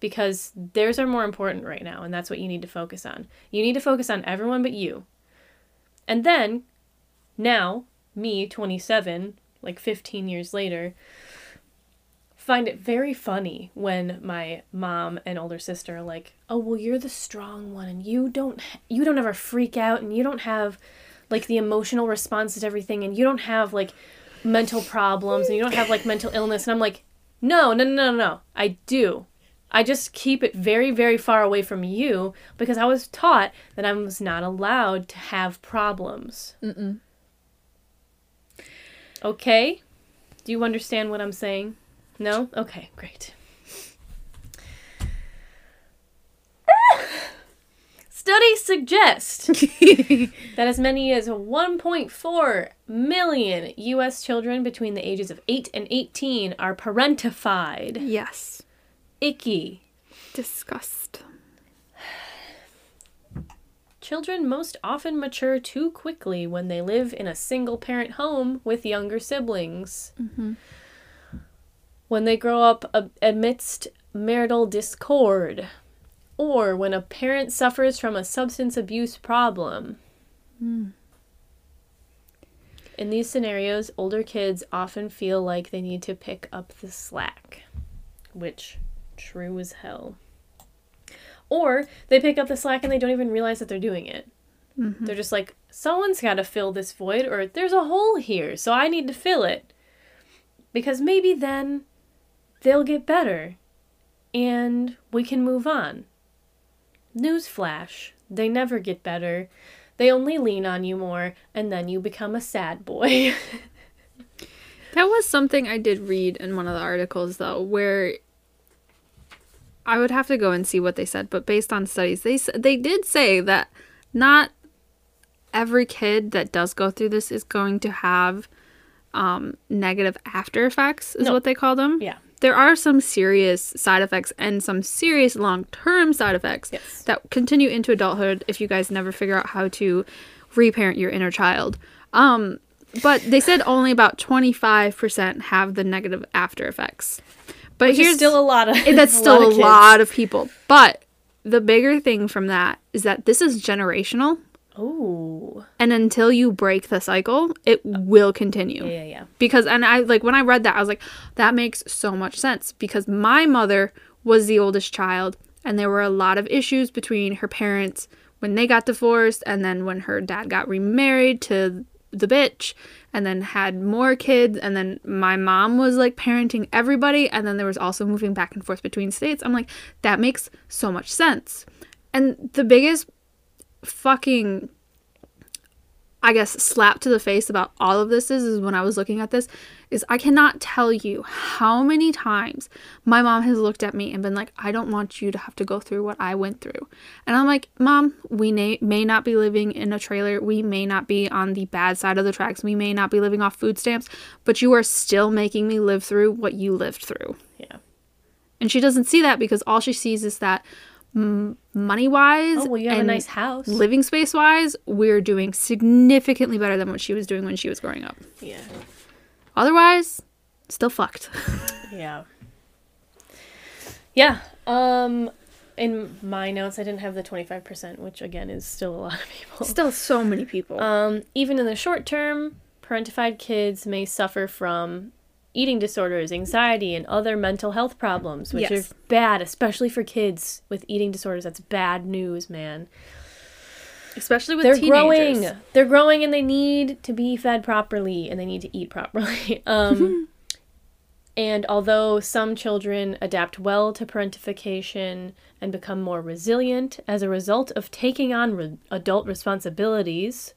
because theirs are more important right now and that's what you need to focus on. You need to focus on everyone but you." And then now, me, 27, like 15 years later, find it very funny when my mom and older sister are like, "Oh, well, you're the strong one, and you don't you don't ever freak out, and you don't have like the emotional response to everything, and you don't have like mental problems, and you don't have like mental illness." And I'm like, "No, no, no, no, no, I do." I just keep it very, very far away from you because I was taught that I was not allowed to have problems. Mm-mm. Okay? Do you understand what I'm saying? No? Okay, great. Studies suggest that as many as 1.4 million US children between the ages of 8 and 18 are parentified. Yes. Icky. Disgust. Children most often mature too quickly when they live in a single parent home with younger siblings. Mm-hmm. When they grow up amidst marital discord, or when a parent suffers from a substance abuse problem. Hmm. In these scenarios, older kids often feel like they need to pick up the slack, which true as hell. Or they pick up the slack and they don't even realize that they're doing it. Mm-hmm. They're just like, someone's got to fill this void, or there's a hole here, so I need to fill it. Because maybe then they'll get better and we can move on. Newsflash they never get better. They only lean on you more, and then you become a sad boy. That was something I did read in one of the articles, though, where I would have to go and see what they said, but based on studies, they they did say that not every kid that does go through this is going to have um, negative after effects, is No. what they call them. Yeah. There are some serious side effects and some serious long term side effects Yes. that continue into adulthood if you guys never figure out how to reparent your inner child. Um, but they said only about 25% have the negative after effects. But Which here's still a lot of. that's still lot a of kids. lot of people. But the bigger thing from that is that this is generational. Oh. And until you break the cycle, it will continue. Yeah, yeah, yeah. Because, and I like when I read that, I was like, that makes so much sense. Because my mother was the oldest child, and there were a lot of issues between her parents when they got divorced, and then when her dad got remarried to the bitch, and then had more kids, and then my mom was like parenting everybody, and then there was also moving back and forth between states. I'm like, that makes so much sense. And the biggest fucking I guess slap to the face about all of this is, is when I was looking at this is I cannot tell you how many times my mom has looked at me and been like, I don't want you to have to go through what I went through. And I'm like, Mom, we may, may not be living in a trailer. We may not be on the bad side of the tracks. We may not be living off food stamps, but you are still making me live through what you lived through. Yeah. And she doesn't see that because all she sees is that money wise Oh, well, you have a nice house. living space wise, we're doing significantly better than what she was doing when she was growing up. yeah. Otherwise, still fucked. Yeah. Yeah. Um in my notes I didn't have the 25%, which again is still a lot of people. still so many people. Um even in the short term, parentified kids may suffer from eating disorders, anxiety, and other mental health problems, which Yes. are bad, especially for kids with eating disorders. That's bad news, man. Especially with They're teenagers. growing. They're growing and they need to be fed properly and they need to eat properly. Um, and although some children adapt well to parentification and become more resilient as a result of taking on re- adult responsibilities,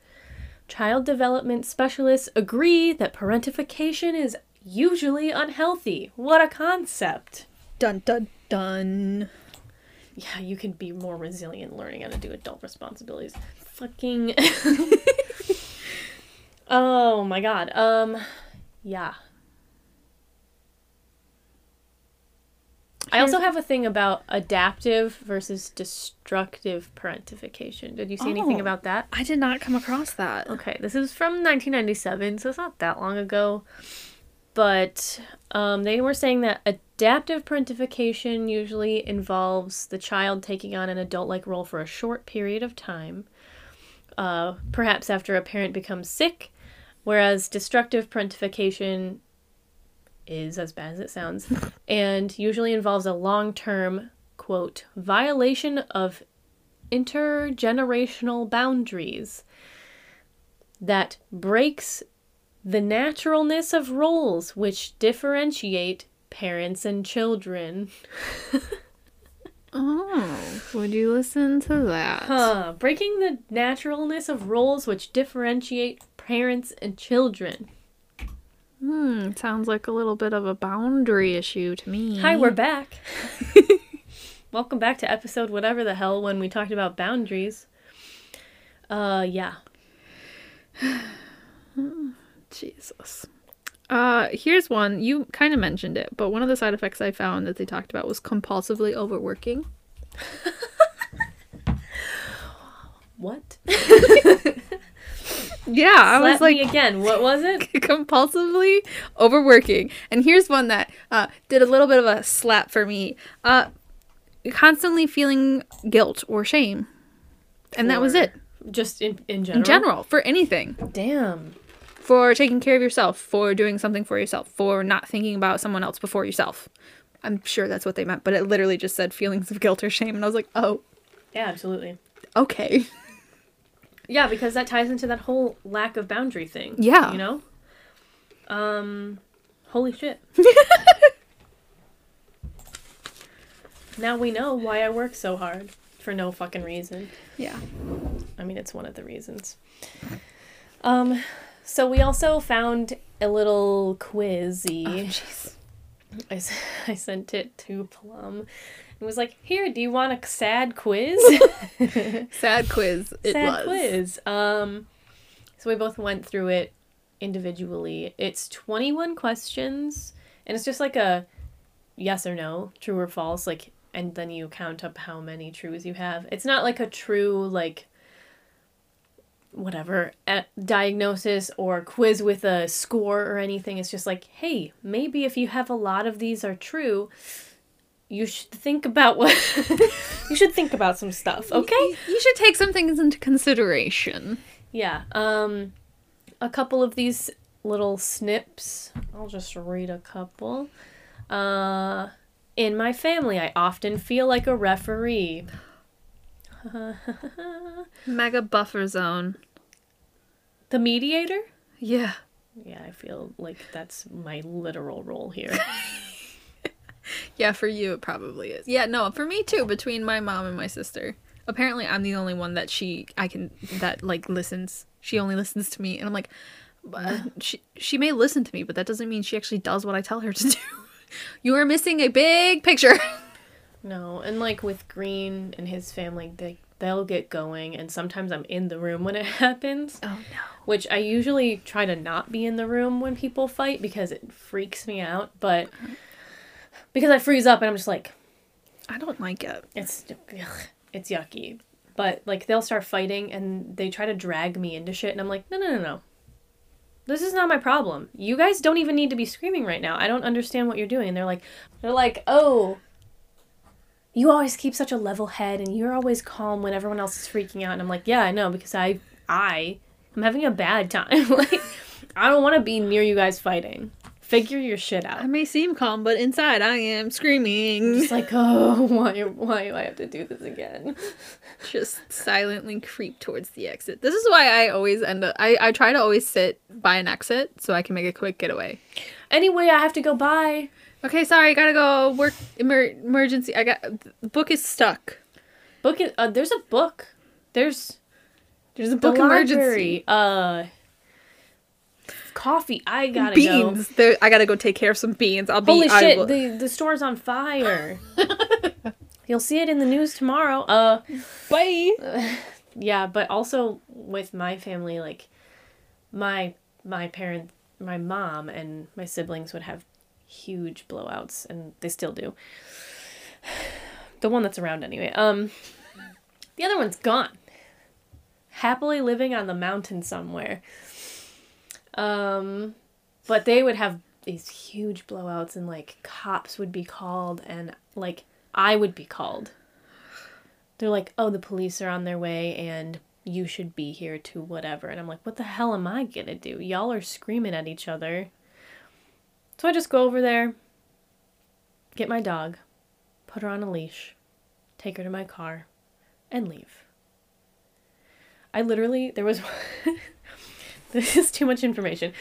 child development specialists agree that parentification is usually unhealthy. What a concept! Dun dun dun. Yeah, you can be more resilient learning how to do adult responsibilities. Fucking. oh my god. Um, yeah. I also have a thing about adaptive versus destructive parentification. Did you see anything Oh. about that? I did not come across that. Okay, this is from 1997, so it's not that long ago. But um, they were saying that adaptive parentification usually involves the child taking on an adult like role for a short period of time, uh, perhaps after a parent becomes sick, whereas destructive parentification is as bad as it sounds and usually involves a long term, quote, violation of intergenerational boundaries that breaks the naturalness of roles which differentiate parents and children. Oh, would you listen to that? Huh. Breaking the naturalness of roles which differentiate parents and children. Hmm, sounds like a little bit of a boundary issue to me. Hi, we're back. Welcome back to episode whatever the hell when we talked about boundaries. Uh, yeah. Jesus. Uh, here's one. You kind of mentioned it, but one of the side effects I found that they talked about was compulsively overworking. What? Yeah, I was like again. What was it? compulsively overworking. And here's one that uh, did a little bit of a slap for me. Uh, constantly feeling guilt or shame. And that was it. Just in, in general. In general, for anything. Damn. For taking care of yourself, for doing something for yourself, for not thinking about someone else before yourself. I'm sure that's what they meant, but it literally just said feelings of guilt or shame. And I was like, oh, Yeah, absolutely. okay. Yeah, because that ties into that whole lack of boundary thing. Yeah. You know? Um, holy shit. now we know why I work so hard for no fucking reason. Yeah. I mean, it's one of the reasons. Um, so we also found a little quizzy. Oh. I, I sent it to Plum. It was like, here, do you want a sad quiz? Sad quiz. It sad was. quiz. Um, so we both went through it individually. It's 21 questions, and it's just like a yes or no, true or false, like, and then you count up how many trues you have. It's not like a true, like, whatever, a diagnosis or quiz with a score or anything. It's just like, hey, maybe if you have a lot of these are true, you should think about what you should think about some stuff, okay? You, you should take some things into consideration. Yeah. Um a couple of these little snips. I'll just read a couple. Uh in my family, I often feel like a referee. Mega buffer zone. The mediator? Yeah. Yeah, I feel like that's my literal role here. Yeah, for you it probably is. Yeah, no, for me too, between my mom and my sister. Apparently I'm the only one that she I can that like listens. She only listens to me and I'm like uh, "But she she may listen to me, but that doesn't mean she actually does what I tell her to do. you are missing a big picture. No, and like with Green and his family, they they'll get going and sometimes I'm in the room when it happens. Oh no. which I usually try to not be in the room when people fight because it freaks me out. But mm-hmm. because I freeze up and I'm just like, I don't like it. it's ugh, it's yucky. But like they'll start fighting and they try to drag me into shit, and I'm like, no, no, no, no. This is not my problem. You guys don't even need to be screaming right now. I don't understand what you're doing. And they're like, they're like, oh. You always keep such a level head, and you're always calm when everyone else is freaking out. And I'm like, yeah, I know because I, I, am having a bad time. like, I don't want to be near you guys fighting. Figure your shit out. I may seem calm, but inside I am screaming. just like, oh, why, why do I have to do this again? just silently creep towards the exit. This is why I always end up I, I try to always sit by an exit so I can make a quick getaway. Anyway, I have to go by. Okay, sorry, gotta go. Work emer- emergency. I got the book is stuck. Book it. Uh, there's a book. There's There's a book emergency. Uh, coffee. I gotta Beans. go. There, I gotta go take care of some beans. I'll be. Holy shit! will- The the store's on fire. You'll see it in the news tomorrow. Uh, Bye. yeah, but also with my family, like my my parent, my mom, and my siblings would have huge blowouts, and they still do. The one that's around anyway. Um, the other one's gone. Happily living on the mountain somewhere. Um, but they would have these huge blowouts, and like cops would be called, and like I would be called. They're like, oh, the police are on their way, and you should be here to whatever. And I'm like, what the hell am I gonna do? Y'all are screaming at each other. So I just go over there, get my dog, put her on a leash, take her to my car, and leave. I literally, there was, this is too much information.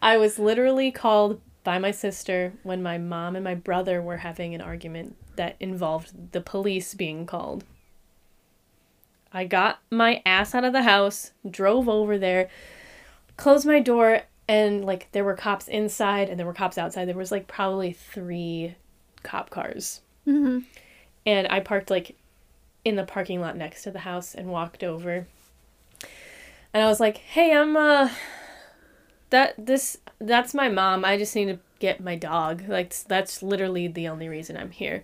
I was literally called by my sister when my mom and my brother were having an argument that involved the police being called. I got my ass out of the house, drove over there, closed my door, and like there were cops inside and there were cops outside. There was like probably three cop cars. Mhm. And I parked like in the parking lot next to the house and walked over. And I was like, "Hey, I'm uh that this that's my mom. I just need to get my dog. Like that's literally the only reason I'm here."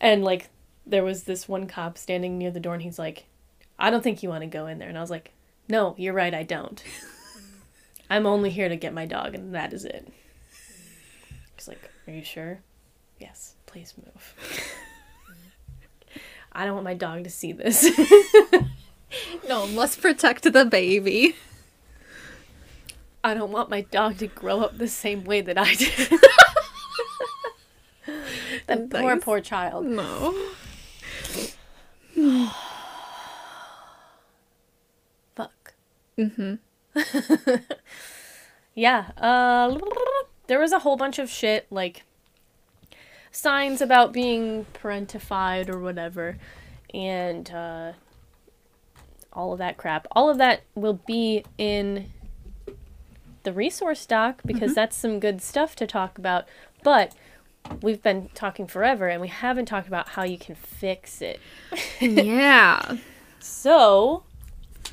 And like there was this one cop standing near the door and he's like, I don't think you want to go in there. And I was like, No, you're right, I don't. I'm only here to get my dog and that is it. He's like, Are you sure? Yes, please move. I don't want my dog to see this. No, must protect the baby. I don't want my dog to grow up the same way that I did. that poor, poor child. No. Fuck. Mm-hmm. Yeah. Uh, there was a whole bunch of shit like signs about being parentified or whatever, and uh, all of that crap. All of that will be in the resource doc because that's some good stuff to talk about. But we've been talking forever and we haven't talked about how you can fix it. yeah. So,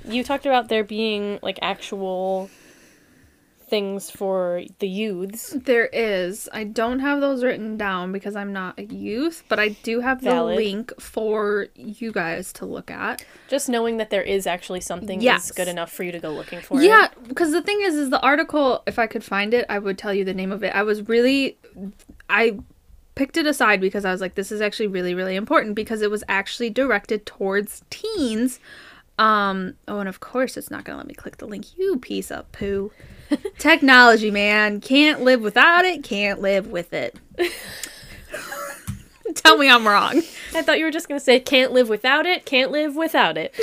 you talked about there being like actual things for the youths. There is. I don't have those written down because I'm not a youth, but I do have the Valid. link for you guys to look at. Just knowing that there is actually something Yes. is good enough for you to go looking for. Yeah, because the thing is, is the article. If I could find it, I would tell you the name of it. I was really, I picked it aside because I was like, this is actually really, really important because it was actually directed towards teens. Um. Oh, and of course, it's not gonna let me click the link. You piece of poo. Technology, man, can't live without it. Can't live with it. Tell me I'm wrong. I thought you were just gonna say can't live without it, can't live without it.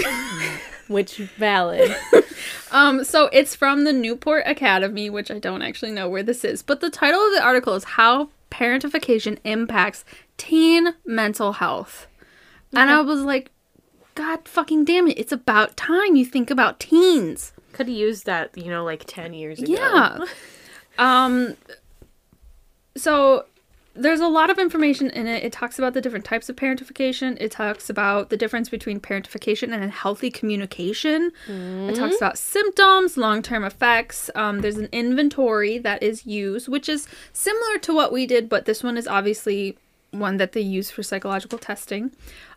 Which valid. Um, so it's from the Newport Academy, which I don't actually know where this is, but the title of the article is How Parentification Impacts Teen Mental Health. And I was like, God fucking damn it, it's about time you think about teens. Could have used that, you know, like ten years ago. Yeah. um so there's a lot of information in it. It talks about the different types of parentification. It talks about the difference between parentification and healthy communication. It talks about symptoms, long term effects. Um, there's an inventory that is used, which is similar to what we did, but this one is obviously one that they use for psychological testing.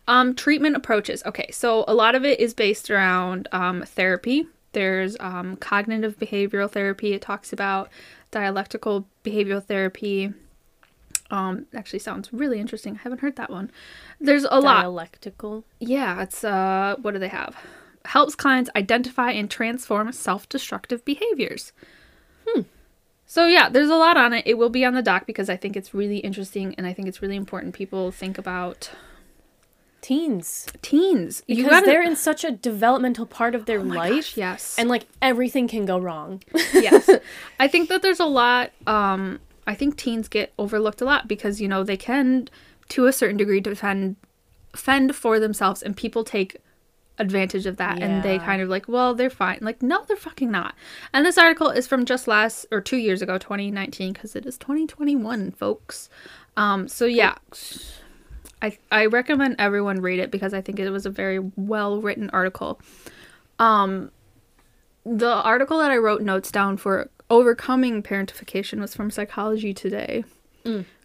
Um, treatment approaches. Okay, so a lot of it is based around um, therapy. There's um, cognitive behavioral therapy. It talks about dialectical behavioral therapy. Um, actually sounds really interesting. I haven't heard that one. There's a lot. Dialectical. Yeah, it's uh what do they have? Helps clients identify and transform self-destructive behaviors. Hmm. So yeah, there's a lot on it. It will be on the doc because I think it's really interesting and I think it's really important people think about Teens. teens. Because you gotta, they're in such a developmental part of their Oh life. gosh, yes. And like everything can go wrong. yes. I think that there's a lot um I think teens get overlooked a lot because you know they can to a certain degree defend fend for themselves and people take advantage of that and they kind of like well they're fine like no they're fucking not and this article is from just last or two years ago 2019 because it is 2021 folks um so yeah I, I recommend everyone read it because I think it was a very well written article. Um, the article that I wrote notes down for overcoming parentification was from Psychology Today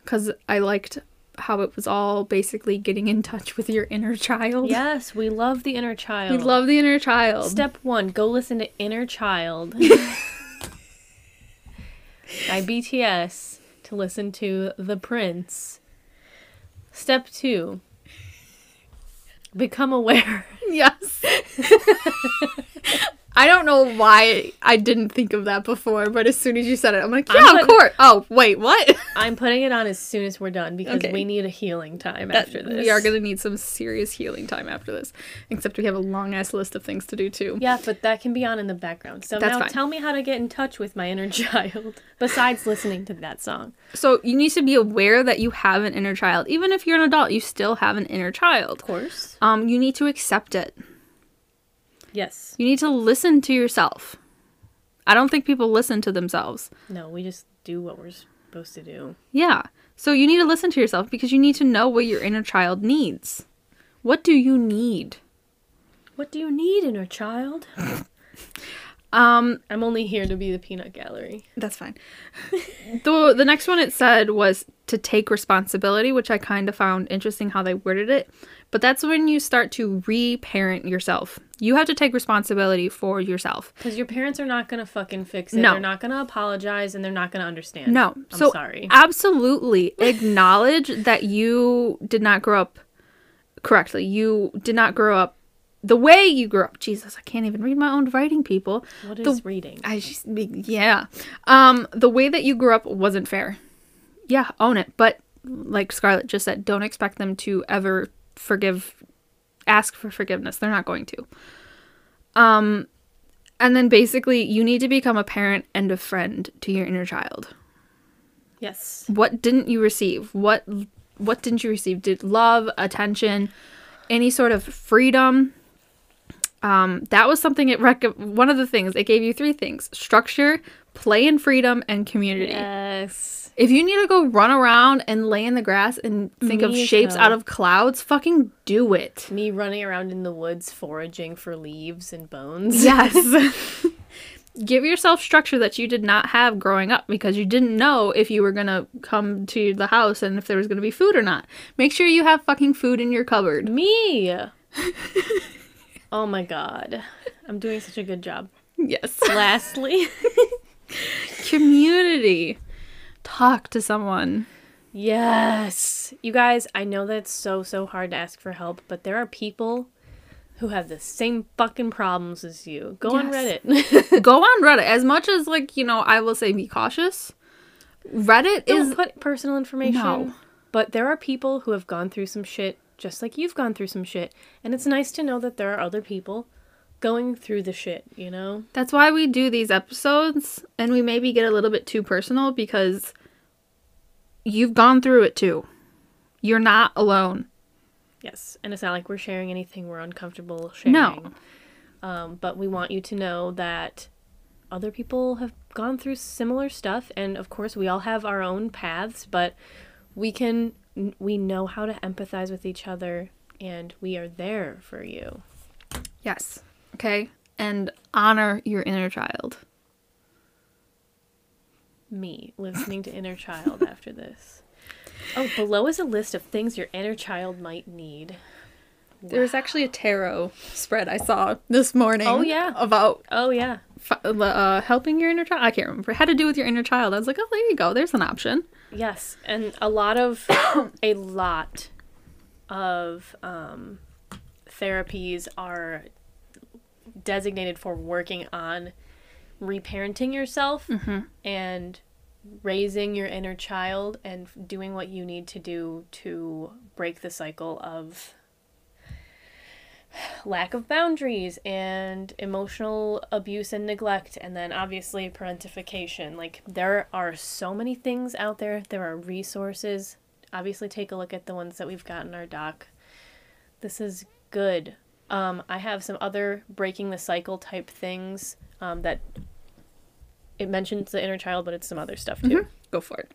because I liked how it was all basically getting in touch with your inner child. yes, we love the inner child. we love the inner child. Step one, go listen to Inner Child by BTS to listen to The Prince. Step two, become aware. yes. I don't know why I didn't think of that before, but as soon as you said it, I'm like, I'm yeah, of course. Oh, wait, what? I'm putting it on as soon as we're done because Okay. we need a healing time That- after this. We are going to need some serious healing time after this. Except we have a long ass list of things to do too. Yeah, but that can be on in the background. So That's now fine. tell me how to get in touch with my inner child besides listening to that song. So you need to be aware that you have an inner child. Even if you're an adult, you still have an inner child. Of course. Um, you need to accept it. Yes. You need to listen to yourself. I don't think people listen to themselves. No, we just do what we're supposed to do. Yeah. So you need to listen to yourself because you need to know what your inner child needs. What do you need? What do you need, inner child? Um, I'm only here to be the peanut gallery. That's fine. the the next one it said was to take responsibility, which I kind of found interesting how they worded it. But that's when you start to reparent yourself. You have to take responsibility for yourself. Because your parents are not gonna fucking fix it. No. They're not gonna apologize and they're not gonna understand. No. I'm so sorry. absolutely acknowledge that you did not grow up correctly. You did not grow up the way you grew up. Jesus, I can't even read my own writing, people. What the- is reading? I just yeah. Um the way that you grew up wasn't fair. Yeah, own it. But like Scarlett just said, don't expect them to ever forgive ask for forgiveness. They're not going to. Um and then basically you need to become a parent and a friend to your inner child. yes. What didn't you receive? What what didn't you receive? Did love, attention, any sort of freedom? Um, that was something it rec- one of the things it gave you three things: structure, play and freedom, and community. Yes. If you need to go run around and lay in the grass and think of Me as shapes out of clouds, fucking do it. Me running around in the woods foraging for leaves and bones. Yes. Give yourself structure that you did not have growing up because you didn't know if you were going to come to the house and if there was going to be food or not. Make sure you have fucking food in your cupboard. Me. oh my god. I'm doing such a good job. Yes. Lastly, Community. Talk to someone. yes. You guys, I know that it's so so hard to ask for help, but there are people who have the same fucking problems as you. Go on Reddit. Go on Reddit. As much as, like, you know, I will say be cautious, Reddit Don't is. put personal information. No. But there are people who have gone through some shit just like you've gone through some shit, and it's nice to know that there are other people going through the shit, you know? That's why we do these episodes and we maybe get a little bit too personal because you've gone through it too. You're not alone. Yes, and it's not like we're sharing anything we're uncomfortable sharing. No. Um, but we want you to know that other people have gone through similar stuff, and of course, we all have our own paths, but we can, we know how to empathize with each other, and we are there for you. Yes. Okay. And honor your inner child. Me, listening to Inner Child after this. Oh, below is a list of things your inner child might need. There was actually a tarot spread I saw this morning. Oh, yeah. About Oh, yeah. uh, helping your inner child. I can't remember. It had to do with your inner child. I was like, oh, there you go. There's an option. Yes, and a lot of a lot of um, therapies are designated for working on reparenting yourself and raising your inner child and doing what you need to do to break the cycle of lack of boundaries and emotional abuse and neglect and then obviously parentification. Like there are so many things out there. There are resources. Obviously take a look at the ones that we've got in our doc. This is good. Um, i have some other breaking the cycle type things um, that it mentions the inner child but it's some other stuff too. Go for it.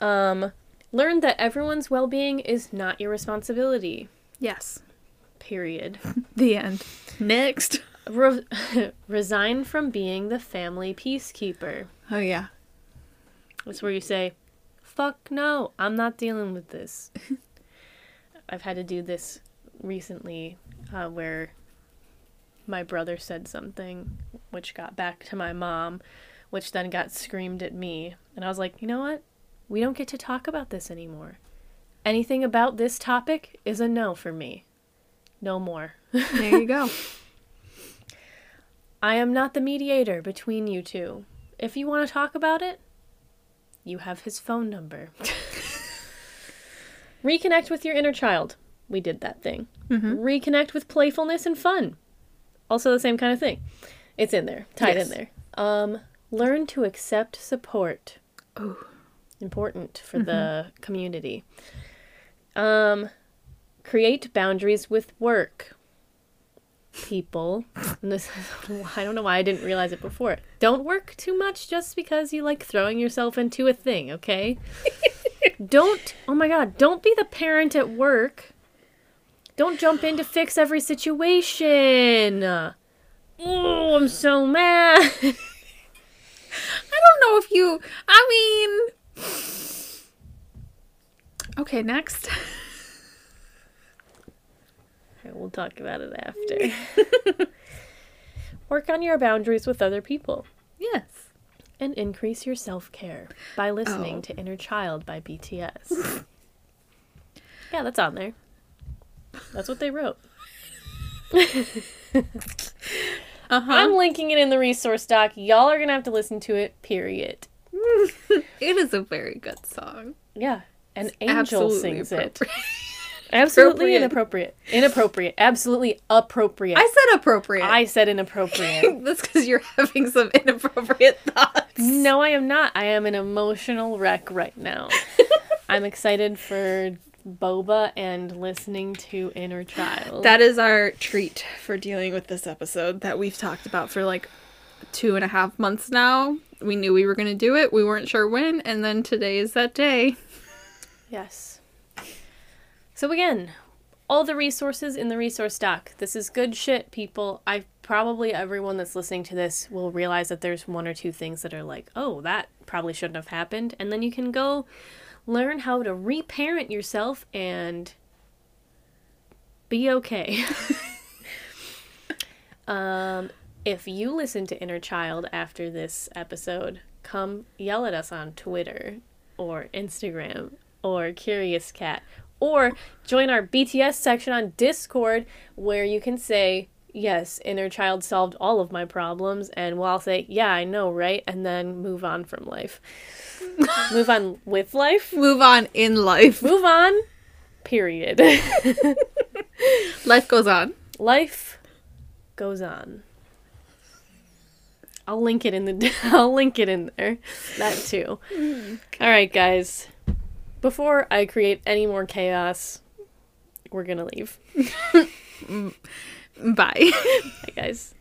um, learn that everyone's well-being is not your responsibility. Yes. Period The end. Next. Re- resign from being the family peacekeeper. Oh, yeah. That's where you say, fuck no, I'm not dealing with this. I've had to do this recently uh, where my brother said something which got back to my mom, which then got screamed at me. And I was like, you know what? We don't get to talk about this anymore. Anything about this topic is a no for me. No more. There you go. I am not the mediator between you two. If you want to talk about it, you have his phone number. Reconnect with your inner child. We did that thing. Reconnect with playfulness and fun. Also the same kind of thing. It's in there, tied Yes. in there. Um, learn to accept support. Ooh. Important for the community. Um, create boundaries with work. People, and this I don't know why I didn't realize it before. Don't work too much just because you like throwing yourself into a thing, okay? don't, oh my god, don't be the parent at work. Don't jump in to fix every situation. Oh, I'm so mad. I don't know if you. I mean. Okay, next. We'll talk about it after. Work on your boundaries with other people Yes. and increase your self care by listening Oh. to Inner Child by BTS. yeah, that's on there. That's what they wrote. Uh huh. I'm linking it in the resource doc. Y'all are gonna have to listen to it, period. It is a very good song. Yeah. And Angel sings it. Absolutely inappropriate. Inappropriate. Absolutely appropriate. I said appropriate. I said inappropriate. That's because you're having some inappropriate thoughts. No, I am not. I am an emotional wreck right now. I'm excited for boba and listening to Inner Child. That is our treat for dealing with this episode that we've talked about for like two and a half months now. we knew we were going to do it. We weren't sure when, and then today is that day. Yes. So again, all the resources in the resource doc. This is good shit, people. I probably everyone that's listening to this will realize that there's one or two things that are like, "Oh, that probably shouldn't have happened." And then you can go learn how to reparent yourself and be okay. um if you listen to Inner Child after this episode, come yell at us on Twitter or Instagram or Curious Cat or join our BTS section on Discord where you can say, Yes, Inner Child solved all of my problems, and we'll all say, Yeah, I know, right? And then move on from life. move on with life. Move on in life. Move on, period. Life goes on. life goes on. I'll link it in the I'll link it in there. That too. All right, guys. Before I create any more chaos, we're going to leave. Mm. Bye. Bye, guys.